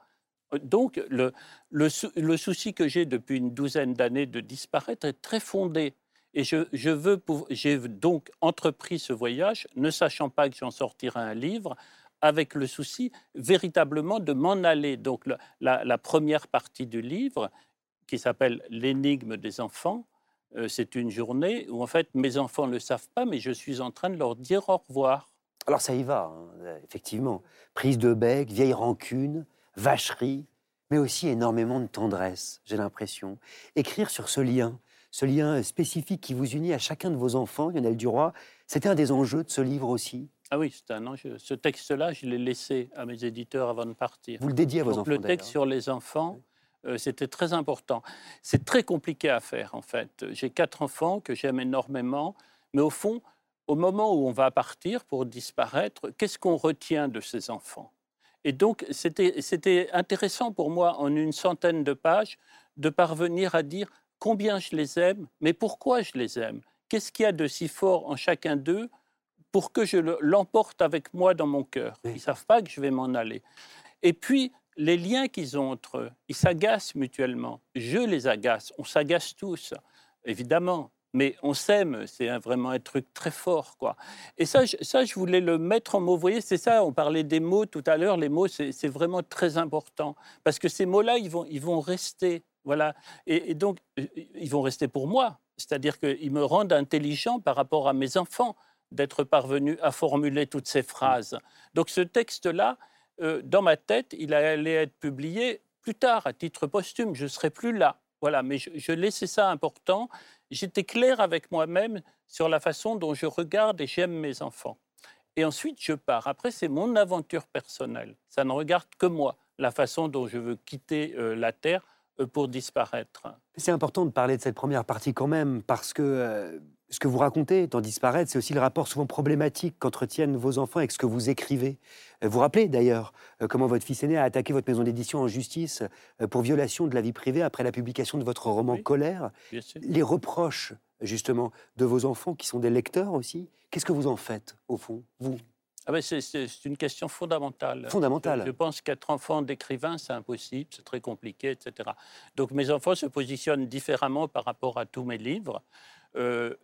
Donc, le, le, sou- le souci que j'ai depuis une douzaine d'années de disparaître est très fondé. Et je, veux j'ai donc entrepris ce voyage, ne sachant pas que j'en sortirai un livre, avec le souci véritablement de m'en aller. Donc, la, première partie du livre, qui s'appelle L'énigme des enfants, euh, c'est une journée où, en fait, mes enfants ne le savent pas, mais je suis en train de leur dire au revoir. Alors ça y va, hein, effectivement. Prise de bec, vieille rancune, vacherie, mais aussi énormément de tendresse, j'ai l'impression. Écrire sur ce lien, ce lien spécifique qui vous unit à chacun de vos enfants, Lionel Duroy, c'était un des enjeux de ce livre aussi? Ah oui, c'est un enjeu. Ce texte-là, je l'ai laissé à mes éditeurs avant de partir. Vous le dédiez à vos Donc, enfants. le texte sur les enfants, euh, c'était très important. C'est très compliqué à faire, en fait. J'ai quatre enfants que j'aime énormément, mais au fond, au moment où on va partir pour disparaître, qu'est-ce qu'on retient de ces enfants? Et donc, c'était intéressant pour moi, en une centaine de pages, de parvenir à dire combien je les aime, mais pourquoi je les aime? Qu'est-ce qu'il y a de si fort en chacun d'eux? Pour que je le- l'emporte avec moi dans mon cœur Ils ne savent pas que je vais m'en aller. Et puis, les liens qu'ils ont entre eux, ils s'agacent mutuellement. Je les agace, on s'agace tous, évidemment. Mais on s'aime, c'est vraiment un truc très fort, quoi. Et ça, je, ça, je voulais le mettre en mots. Vous voyez, c'est ça, on parlait des mots tout à l'heure. Les mots, c'est vraiment très important. Parce que ces mots-là, ils vont, ils vont rester. Voilà. Et, et donc, ils vont rester pour moi. C'est-à-dire qu'ils me rendent intelligent par rapport à mes enfants d'être parvenu à formuler toutes ces phrases. Donc ce texte-là, euh, dans ma tête, il allait être publié plus tard, à titre posthume. Je ne serai plus là. Voilà, mais je, laissais ça important. J'étais clair avec moi-même sur la façon dont je regarde et j'aime mes enfants. Et ensuite, je pars. Après, c'est mon aventure personnelle. Ça ne regarde que moi, la façon dont je veux quitter euh, la Terre euh, pour disparaître. C'est important de parler de cette première partie quand même, parce que ce que vous racontez dans Disparaître, c'est aussi le rapport souvent problématique qu'entretiennent vos enfants avec ce que vous écrivez. Euh, Vous rappelez d'ailleurs euh, comment votre fils aîné a attaqué votre maison d'édition en justice euh, pour violation de la vie privée après la publication de votre roman Oui. Colère. Les reproches, justement, de vos enfants qui sont des lecteurs aussi, qu'est-ce que vous en faites, au fond, vous? Ah ben, c'est- une question fondamentale. Fondamentale. Je, je pense qu'être enfant d'écrivain, c'est impossible, c'est très compliqué, etc. Donc mes enfants se positionnent différemment par rapport à tous mes livres. Euh,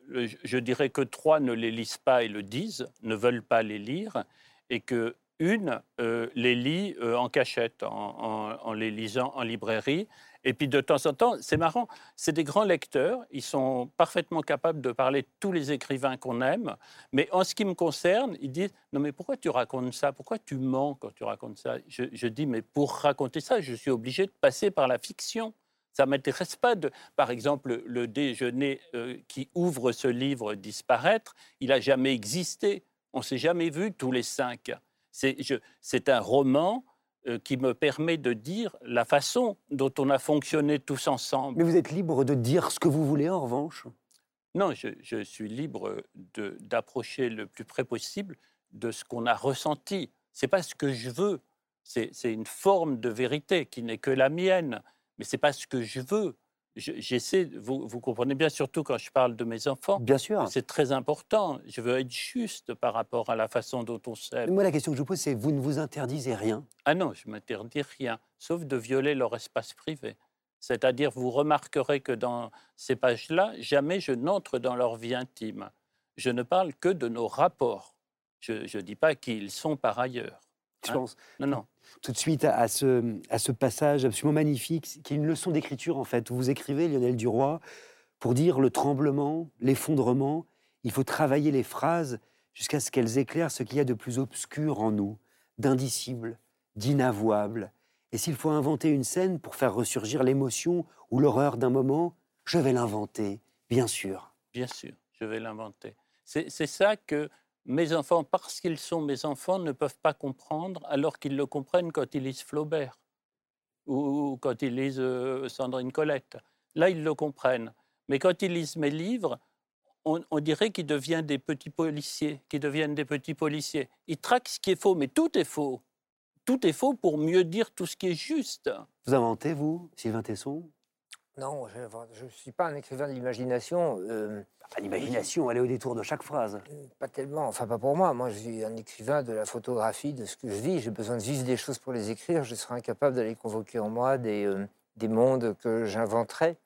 je- dirais que trois ne les lisent pas et le disent, ne veulent pas les lire, et que une euh, les lit euh, en cachette, en, les lisant en librairie. Et puis de temps en temps, c'est marrant, c'est des grands lecteurs, ils sont parfaitement capables de parler de tous les écrivains qu'on aime, mais en ce qui me concerne, ils disent Non, mais pourquoi tu racontes ça? Pourquoi tu mens quand tu racontes ça? Je dis Mais pour raconter ça, je suis obligé de passer par la fiction. Ça ne m'intéresse pas de. Par exemple, le déjeuner euh, qui ouvre ce livre Disparaître, il n'a jamais existé. On ne s'est jamais vu tous les cinq. C'est un roman euh, qui me permet de dire la façon dont on a fonctionné tous ensemble. Mais vous êtes libre de dire ce que vous voulez, en revanche? Non, je, je suis libre d'approcher le plus près possible de ce qu'on a ressenti. C'est pas ce que je veux. C'est une forme de vérité qui n'est que la mienne, mais c'est pas ce que je veux. Je- J'essaie, vous, vous comprenez bien, surtout quand je parle de mes enfants, Bien sûr. c'est très important. Je veux être juste par rapport à la façon dont on s'aime. Moi, la question que je vous pose, c'est vous ne vous interdisez rien? Ah non, je m'interdis rien, sauf de violer leur espace privé. C'est-à-dire, vous remarquerez que dans ces pages-là, jamais je n'entre dans leur vie intime. Je ne parle que de nos rapports. Je ne dis pas qui ils sont par ailleurs. Je Hein pense Non, non. Tout de suite à, ce, passage absolument magnifique, qui est une leçon d'écriture en fait, où vous écrivez, Lionel Duroy, pour dire le tremblement, l'effondrement, il faut travailler les phrases jusqu'à ce qu'elles éclairent ce qu'il y a de plus obscur en nous, d'indicible, d'inavouable. Et s'il faut inventer une scène pour faire ressurgir l'émotion ou l'horreur d'un moment, je vais l'inventer, bien sûr. Bien sûr, je vais l'inventer. C'est ça que mes enfants, parce qu'ils sont mes enfants, ne peuvent pas comprendre, alors qu'ils le comprennent quand ils lisent Flaubert ou, quand ils lisent euh, Sandrine Colette. Là, ils le comprennent. Mais quand ils lisent mes livres, on, on dirait qu'ils deviennent des petits policiers, qu'ils deviennent des petits policiers. Ils traquent ce qui est faux, mais tout est faux. Tout est faux pour mieux dire tout ce qui est juste. Vous inventez, vous, Sylvain Tesson? Non, je ne suis pas un écrivain de l'imagination. euh, L'imagination, elle est au détour de chaque phrase. Pas tellement, enfin pas pour moi. Moi, je suis un écrivain de la photographie, de ce que je vis. J'ai besoin de vivre des choses pour les écrire. Je serais incapable d'aller convoquer en moi des, euh, des mondes que j'inventerais.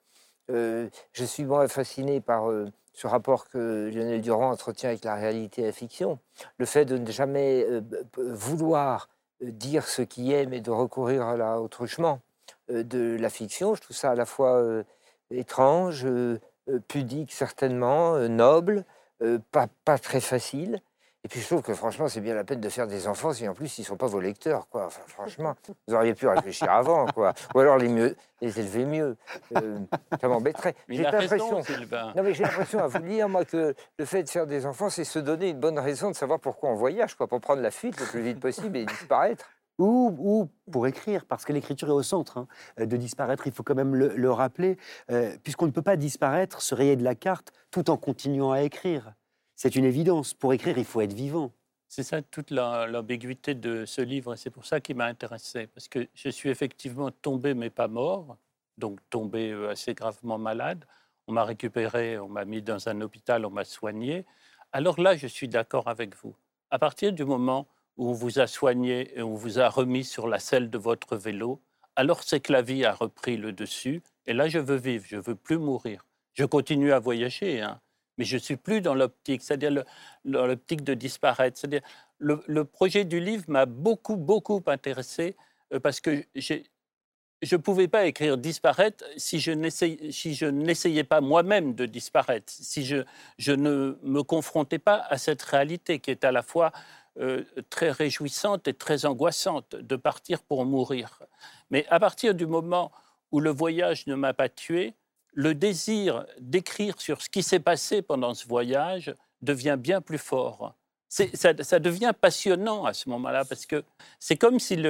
Euh, je suis moi fasciné par euh, ce rapport que Lionel Durand entretient avec la réalité et la fiction. Le fait de ne jamais euh, vouloir euh, dire ce qui est, mais de recourir à la- au truchement euh, de la fiction. Je trouve ça à la fois euh, étrange, euh, euh, pudique certainement, euh, noble, euh, pas, pas très facile. Et puis je trouve que franchement, c'est bien la peine de faire des enfants si en plus ils ne sont pas vos lecteurs. Quoi. Enfin, franchement, vous auriez pu réfléchir avant. Quoi. Ou alors les, mieux, les élever mieux. Euh, ça m'embêterait. J'ai l'impression. Non, mais j'ai l'impression à vous lire, moi, que le fait de faire des enfants, c'est se donner une bonne raison de savoir pourquoi on voyage, quoi, pour prendre la fuite le plus vite possible et disparaître. Ou, ou pour écrire, parce que l'écriture est au centre hein, euh, de disparaître, il faut quand même le, le rappeler, euh, puisqu'on ne peut pas disparaître, se rayer de la carte, tout en continuant à écrire. C'est une évidence. Pour écrire, il faut être vivant. C'est ça toute la- l'ambiguïté de ce livre, et c'est pour ça qu'il m'a intéressé, parce que je suis effectivement tombé, mais pas mort, donc tombé euh, assez gravement malade. On m'a récupéré, on m'a mis dans un hôpital, on m'a soigné. Alors là, je suis d'accord avec vous. À partir du moment où on vous a soigné et on vous a remis sur la selle de votre vélo, alors c'est que la vie a repris le dessus, et là, je veux vivre, je veux plus mourir. Je continue à voyager, hein, mais je suis plus dans l'optique, c'est-à-dire dans l'optique de disparaître. C'est-à-dire le, projet du livre m'a beaucoup, beaucoup intéressé euh, parce que je ne pouvais pas écrire disparaître si je n'essayais, si je n'essayais pas moi-même de disparaître, si je, je ne me confrontais pas à cette réalité qui est à la fois euh, très réjouissante et très angoissante de partir pour mourir. Mais à partir du moment où le voyage ne m'a pas tué, le désir d'écrire sur ce qui s'est passé pendant ce voyage devient bien plus fort. Ça, devient passionnant à ce moment-là parce que c'est comme si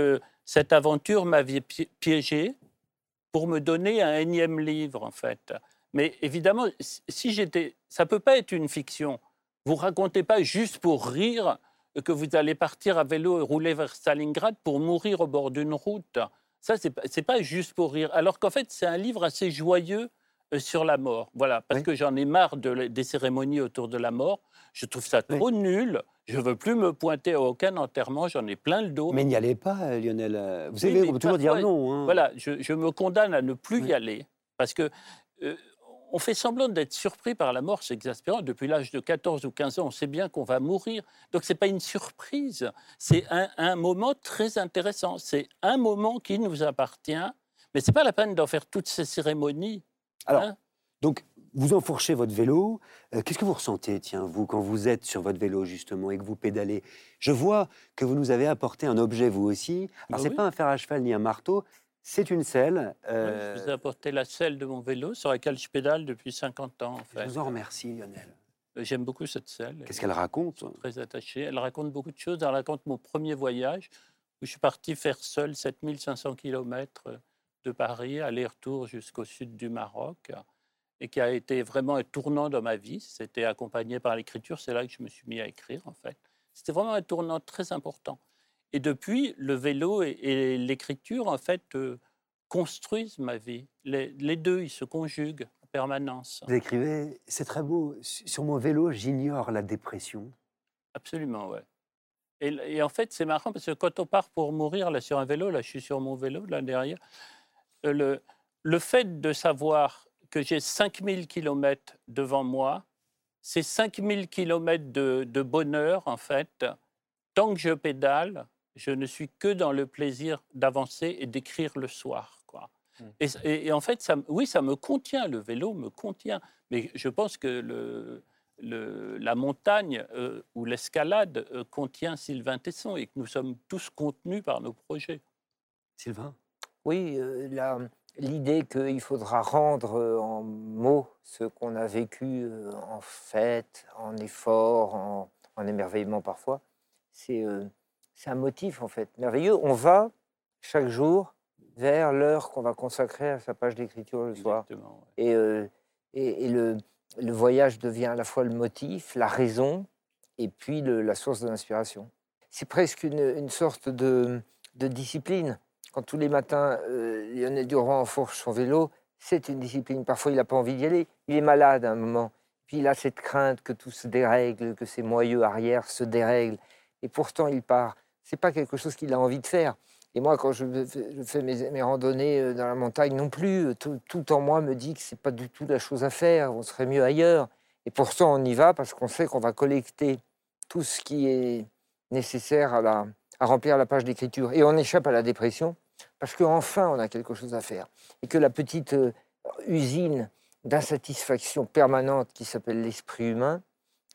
cette aventure m'avait pi- piégé pour me donner un énième livre, en fait. Mais évidemment, si j'étais, ça peut pas être une fiction. Vous racontez pas juste pour rire que vous allez partir à vélo et rouler vers Stalingrad pour mourir au bord d'une route. Ça, c'est pas, pas juste pour rire. Alors qu'en fait, c'est un livre assez joyeux euh, sur la mort. Voilà, parce Oui. que j'en ai marre de des cérémonies autour de la mort. Je trouve ça trop nul. Je veux plus me pointer à aucun enterrement. J'en ai plein le dos. Mais n'y allez pas, euh, Lionel. euh, Vous Oui, savez, mais on peut toujours dire non. hein. Voilà, je, je me condamne à ne plus Oui. y aller parce que euh, on fait semblant d'être surpris par la mort, c'est exaspérant. Depuis l'âge de 14 ou 15 ans, on sait bien qu'on va mourir. Donc c'est pas une surprise, c'est un, un moment très intéressant. C'est un moment qui nous appartient, mais c'est pas la peine d'en faire toutes ces cérémonies. Alors, hein. donc, vous enfourchez votre vélo. euh, Qu'est-ce que vous ressentez, tiens, vous, quand vous êtes sur votre vélo, justement, et que vous pédalez? Je vois que vous nous avez apporté un objet, vous aussi. Alors, Ah c'est oui. pas un fer à cheval ni un marteau, c'est une selle. Ouais, euh, Je vous ai apporté la selle de mon vélo sur laquelle je pédale depuis 50 ans. En je vous en remercie, Lionel. Euh, J'aime beaucoup cette selle. Qu'est-ce qu'elle raconte très attachée. Elle raconte beaucoup de choses. Elle raconte mon premier voyage où je suis parti faire seul 7500 km de Paris, aller-retour jusqu'au sud du Maroc. et qui a été vraiment un tournant dans ma vie. C'était accompagné par l'écriture, c'est là que je me suis mis à écrire en fait. C'était vraiment un tournant très important. Et depuis, le vélo et, l'écriture en fait euh, construisent ma vie. Les, les, deux, ils se conjuguent en permanence. Vous écrivez, c'est très beau, sur mon vélo, j'ignore la dépression. Absolument, ouais. Et, en fait, c'est marrant parce que quand on part pour mourir là sur un vélo, là, je suis sur mon vélo là derrière, euh, le, le fait de savoir que j'ai 5000 km devant moi, c'est 5000 km de, de bonheur en fait. Tant que je pédale, je ne suis que dans le plaisir d'avancer et d'écrire le soir. Quoi. Mmh. Et, et, en fait, ça, oui, ça me contient, le vélo me contient. Mais je pense que le, le, la montagne euh, ou l'escalade euh, contient Sylvain Tesson et que nous sommes tous contenus par nos projets. Sylvain? Oui, euh, l'idée qu'il faudra rendre en mots ce qu'on a vécu en fête, en effort, en, en émerveillement parfois, c'est un motif en fait merveilleux. On va chaque jour vers l'heure qu'on va consacrer à sa page d'écriture le soir. Et, et, et le, le voyage devient à la fois le motif, la raison, et puis la source de l'inspiration. C'est presque une, sorte de, discipline. Quand tous les matins, euh, Lionel Durand enfourche son vélo, c'est une discipline. Parfois, il n'a pas envie d'y aller. Il est malade à un moment. Puis il a cette crainte que tout se dérègle, que ses moyeux arrière se dérèglent. Et pourtant, il part. C'est pas quelque chose qu'il a envie de faire. Et moi, quand je, fais mes, randonnées euh, dans la montagne non plus, euh, tout, en moi me dit que c'est pas du tout la chose à faire, on serait mieux ailleurs. Et pourtant, on y va parce qu'on sait qu'on va collecter tout ce qui est nécessaire à, à remplir la page d'écriture. Et on échappe à la dépression parce qu'enfin, on a quelque chose à faire. Et que la petite euh, usine d'insatisfaction permanente qui s'appelle l'esprit humain,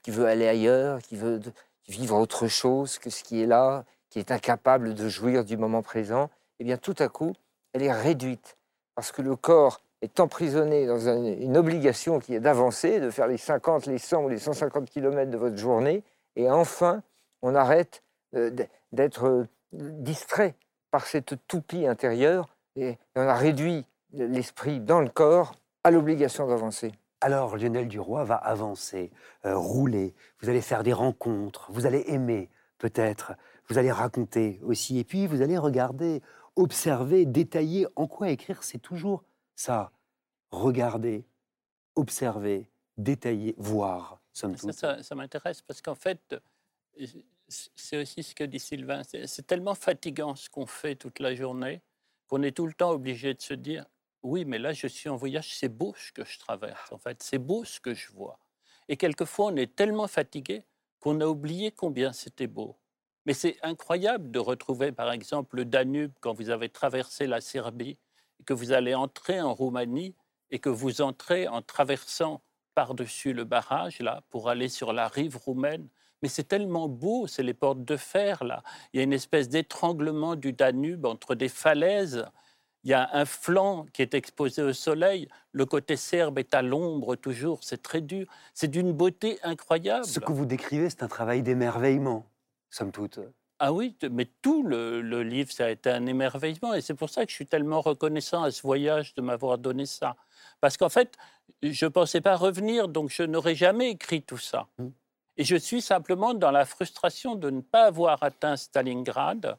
qui veut aller ailleurs, qui veut vivre autre chose que ce qui est là, qui est incapable de jouir du moment présent, eh bien tout à coup, elle est réduite parce que le corps est emprisonné dans une obligation qui est d'avancer, de faire les 50, les 100 ou les 150 km de votre journée, et enfin, on arrête euh, d'être euh, distrait par cette toupie intérieure, et on a réduit l'esprit dans le corps à l'obligation d'avancer. Alors Lionel Duroy va avancer, euh, rouler, vous allez faire des rencontres, vous allez aimer peut-être, vous allez raconter aussi, et puis vous allez regarder, observer, détailler. En quoi écrire, c'est toujours ça. Regarder, observer, détailler, voir. Ça, ça, ça m'intéresse parce qu'en fait, c'est aussi ce que dit Sylvain. C'est tellement fatigant ce qu'on fait toute la journée qu'on est tout le temps obligé de se dire oui, mais là, je suis en voyage, c'est beau ce que je traverse, en fait, c'est beau ce que je vois. Et quelquefois, on est tellement fatigué qu'on a oublié combien c'était beau. Mais c'est incroyable de retrouver, par exemple, le Danube quand vous avez traversé la Serbie, que vous allez entrer en Roumanie et que vous entrez en traversant par-dessus le barrage, là, pour aller sur la rive roumaine. Mais c'est tellement beau, c'est les portes de fer, là. Il y a une espèce d'étranglement du Danube entre des falaises. Il y a un flanc qui est exposé au soleil. Le côté serbe est à l'ombre toujours. C'est très dur. C'est d'une beauté incroyable. Ce que vous décrivez, c'est un travail d'émerveillement somme toute. Ah oui, mais tout le, livre, ça a été un émerveillement. Et c'est pour ça que je suis tellement reconnaissant à ce voyage de m'avoir donné ça. Parce qu'en fait, je ne pensais pas revenir, donc je n'aurais jamais écrit tout ça. Mmh. Et je suis simplement dans la frustration de ne pas avoir atteint Stalingrad.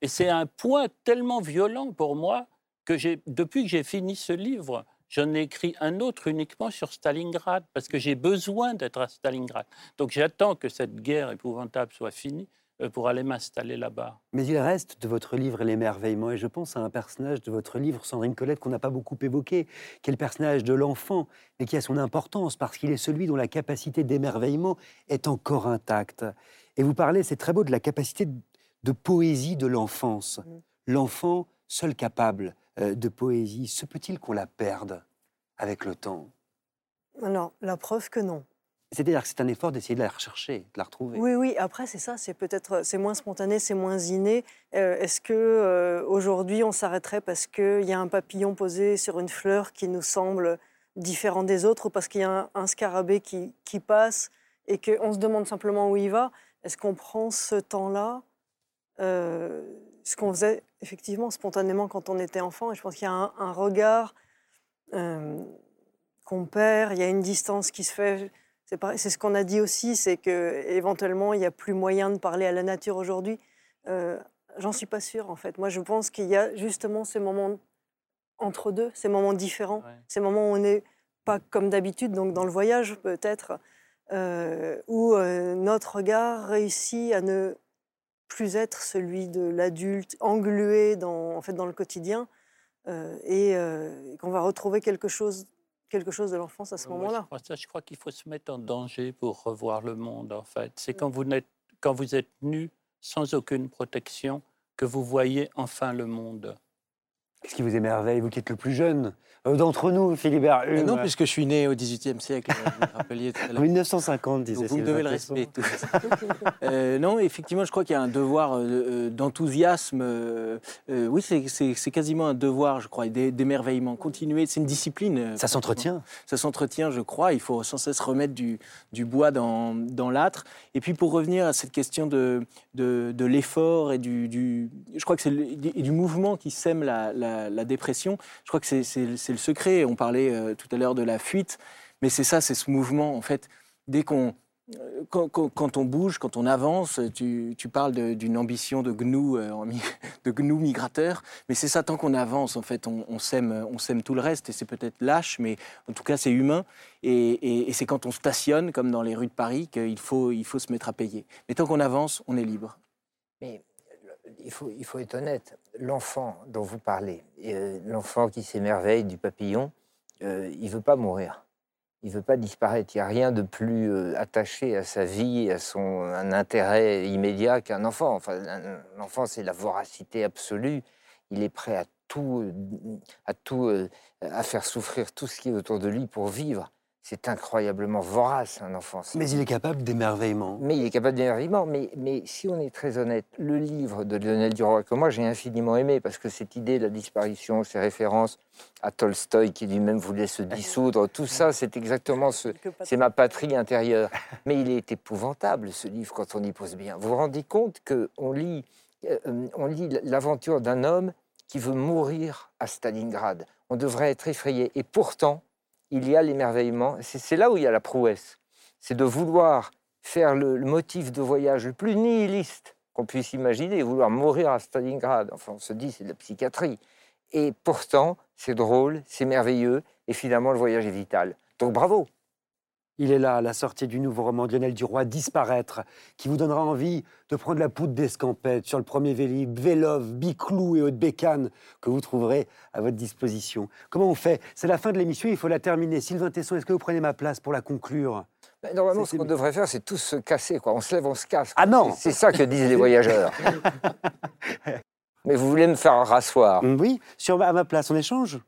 Et c'est un point tellement violent pour moi que depuis que j'ai fini ce livre, j'en ai écrit un autre uniquement sur Stalingrad, parce que j'ai besoin d'être à Stalingrad. Donc j'attends que cette guerre épouvantable soit finie euh, pour aller m'installer là-bas. Mais il reste de votre livre l'émerveillement, et je pense à un personnage de votre livre, Sandrine Colette, qu'on n'a pas beaucoup évoqué, qui est le personnage de l'enfant, mais qui a son importance, parce qu'il est celui dont la capacité d'émerveillement est encore intacte. Et vous parlez, c'est très beau, de la capacité de poésie de l'enfance. Mmh. L'enfant, seul capable euh, de poésie, se peut-il qu'on la perde avec le temps? Non, la preuve que non. C'est-à-dire que c'est un effort d'essayer de la rechercher, de la retrouver. Oui, oui. Après, c'est ça. C'est peut-être, c'est moins spontané, c'est moins inné. Euh, est-ce que euh, aujourd'hui, on s'arrêterait parce qu'il y a un papillon posé sur une fleur qui nous semble différent des autres, ou parce qu'il y a un, scarabée qui, qui, passe et qu'on se demande simplement où il va? Est-ce qu'on prend ce temps-là? Ce qu'on faisait effectivement spontanément quand on était enfant. Et je pense qu'il y a un, regard qu'on perd, il y a une distance qui se fait. C'est ce qu'on a dit aussi, c'est que éventuellement il n'y a plus moyen de parler à la nature aujourd'hui. Euh, J'en suis pas sûre en fait. Moi, je pense qu'il y a justement ces moments entre deux, ces moments différents, Ouais. ces moments où on n'est pas comme d'habitude, donc dans le voyage peut-être, euh, où euh, notre regard réussit à ne plus être celui de l'adulte englué dans, en fait, dans le quotidien, euh, et euh, qu'on va retrouver quelque chose, quelque chose de l'enfance à ce je moment-là. Je crois qu'il faut se mettre en danger pour revoir le monde, en fait. C'est quand vous, quand vous êtes nu, sans aucune protection, que vous voyez enfin le monde. Qu'est-ce qui vous émerveille, vous qui êtes le plus jeune euh, d'entre nous, Philibert Hume non, puisque je suis né au XVIIIe siècle, vous le rappeliez tout à En l'heure. 1950, disait Donc vous me devez le respect. tous. Euh, non, effectivement, je crois qu'il y a un devoir euh, euh, d'enthousiasme. euh, euh, oui, c'est- quasiment un devoir, je crois, d'émerveillement. Continuer, c'est une discipline. euh, Ça s'entretient. ça s'entretient, je crois. Il faut sans cesse remettre du, du bois dans, dans l'âtre. Et puis pour revenir à cette question de, de, de l'effort et du, du- je crois que c'est du mouvement qui sème la, la- la dépression. Je crois que c'est- le secret. On parlait euh, tout à l'heure de la fuite, mais c'est ça, c'est ce mouvement. En fait, dès qu'on euh, quand, on bouge, quand on avance, tu, parles d'une ambition de gnou, euh, <laughs> de gnou migrateur, mais c'est ça, tant qu'on avance, en fait, on, on sème, tout le reste, et c'est peut-être lâche, mais en tout cas, c'est humain, et, et- c'est quand on stationne, comme dans les rues de Paris, qu'il faut, il faut se mettre à payer. Mais tant qu'on avance, on est libre. Il faut, il faut être honnête. L'enfant dont vous parlez, euh, l'enfant qui s'émerveille du papillon, euh, il veut pas mourir. Il veut pas disparaître. Il n'y a rien de plus euh, attaché à sa vie, à son un intérêt immédiat qu'un enfant. Enfin, un, un enfant, c'est la voracité absolue. Il est prêt à tout, à tout, à faire souffrir tout ce qui est autour de lui pour vivre. C'est incroyablement vorace, un enfant. Mais il est capable d'émerveillement. mais il est capable d'émerveillement. Mais, mais si on est très honnête, le livre de Lionel Duroy, que moi j'ai infiniment aimé, parce que cette idée de la disparition, ces références à Tolstoï qui lui-même voulait se dissoudre, tout ça, c'est exactement ce. C'est ma patrie intérieure. <laughs> Mais il est épouvantable, ce livre, quand on y pose bien. Vous vous rendez compte qu'on lit, euh, on lit l'aventure d'un homme qui veut mourir à Stalingrad. On devrait être effrayé. Et pourtant, il y a l'émerveillement. C'est là où il y a la prouesse. C'est de vouloir faire le, le motif de voyage le plus nihiliste qu'on puisse imaginer, vouloir mourir à Stalingrad. Enfin, on se dit, c'est de la psychiatrie. Et pourtant, c'est drôle, c'est merveilleux, et finalement, le voyage est vital. Donc bravo. Il est là, à la sortie du nouveau roman de Lionel Duroy, Disparaître, qui vous donnera envie de prendre la poudre d'escampette sur le premier Vélib, Vélov, Biclou et Haute Bécane, que vous trouverez à votre disposition. Comment on fait? C'est la fin de l'émission, il faut la terminer. Sylvain Tesson, est-ce que vous prenez ma place pour la conclure? Ben, Normalement, ce qu'on devrait faire, c'est tous se casser. Quoi. On se lève, on se casse. Ah non C'est ça que disent les voyageurs. <laughs> Mais vous voulez me faire rasseoir. Oui, sur ma, à ma place, on échange.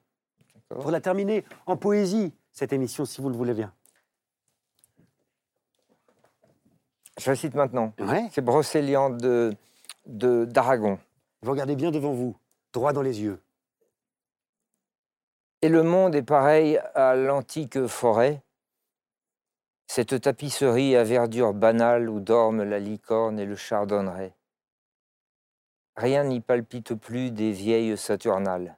Pour la terminer en poésie, cette émission, si vous le voulez bien. Je la cite maintenant. Ouais. C'est Brocéliande de de- d'Aragon. Vous regardez bien devant vous, droit dans les yeux. Et le monde est pareil à l'antique forêt, cette tapisserie à verdure banale où dorment la licorne et le chardonneret. Rien n'y palpite plus des vieilles saturnales,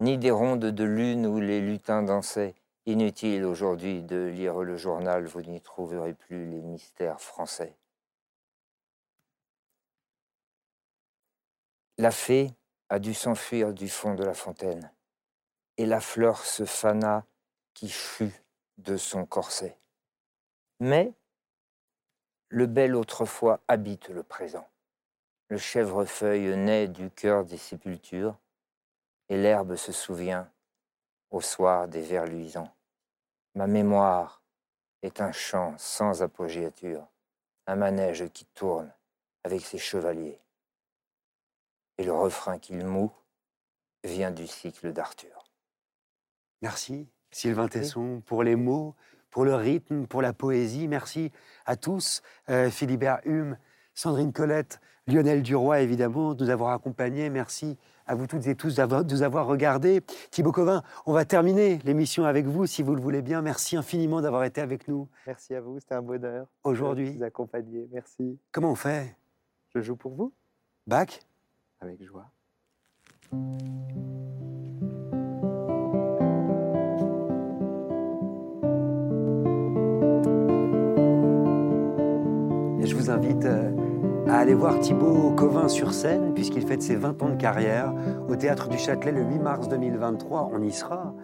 ni des rondes de lune où les lutins dansaient. Inutile aujourd'hui de lire le journal, vous n'y trouverez plus les mystères français. La fée a dû s'enfuir du fond de la fontaine et la fleur se fana qui chut de son corset. Mais le bel autrefois habite le présent. Le chèvrefeuille naît du cœur des sépultures, et l'herbe se souvient au soir des vers luisants. Ma mémoire est un chant sans apogéature, un manège qui tourne avec ses chevaliers. Et le refrain qu'il moue vient du cycle d'Arthur. Merci, Sylvain Tesson, pour les mots, pour le rythme, pour la poésie. Merci à tous. Euh, Philibert Hume, Sandrine Colette, Lionel Duroy, évidemment, de nous avoir accompagnés. Merci à vous toutes et tous de nous avoir regardés. Thibaut Covin, on va terminer l'émission avec vous, si vous le voulez bien. Merci infiniment d'avoir été avec nous. Merci à vous, c'était un bonheur. Aujourd'hui. Vous accompagner, merci. Comment on fait? Je joue pour vous. Bac Avec joie. Et je vous invite... Euh, à aller voir Thibaut Covin sur scène, puisqu'il fête ses 20 ans de carrière au Théâtre du Châtelet le 8 mars 2023. On y sera.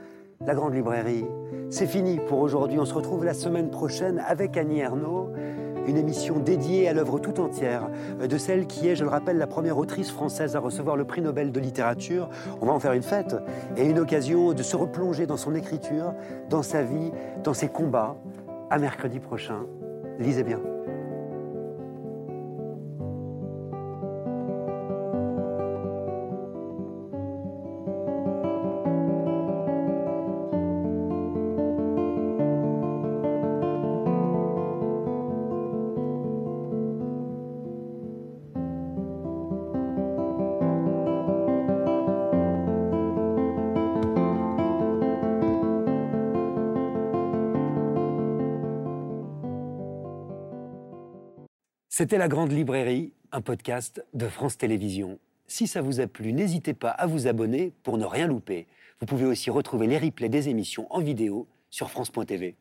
La Grande Librairie. C'est fini pour aujourd'hui. On se retrouve la semaine prochaine avec Annie Ernaux. Une émission dédiée à l'œuvre tout entière de celle qui est, je le rappelle, la première autrice française à recevoir le prix Nobel de littérature. On va en faire une fête et une occasion de se replonger dans son écriture, dans sa vie, dans ses combats. À mercredi prochain. Lisez bien. C'était La Grande Librairie, un podcast de France Télévisions. Si ça vous a plu, n'hésitez pas à vous abonner pour ne rien louper. Vous pouvez aussi retrouver les replays des émissions en vidéo sur France.tv.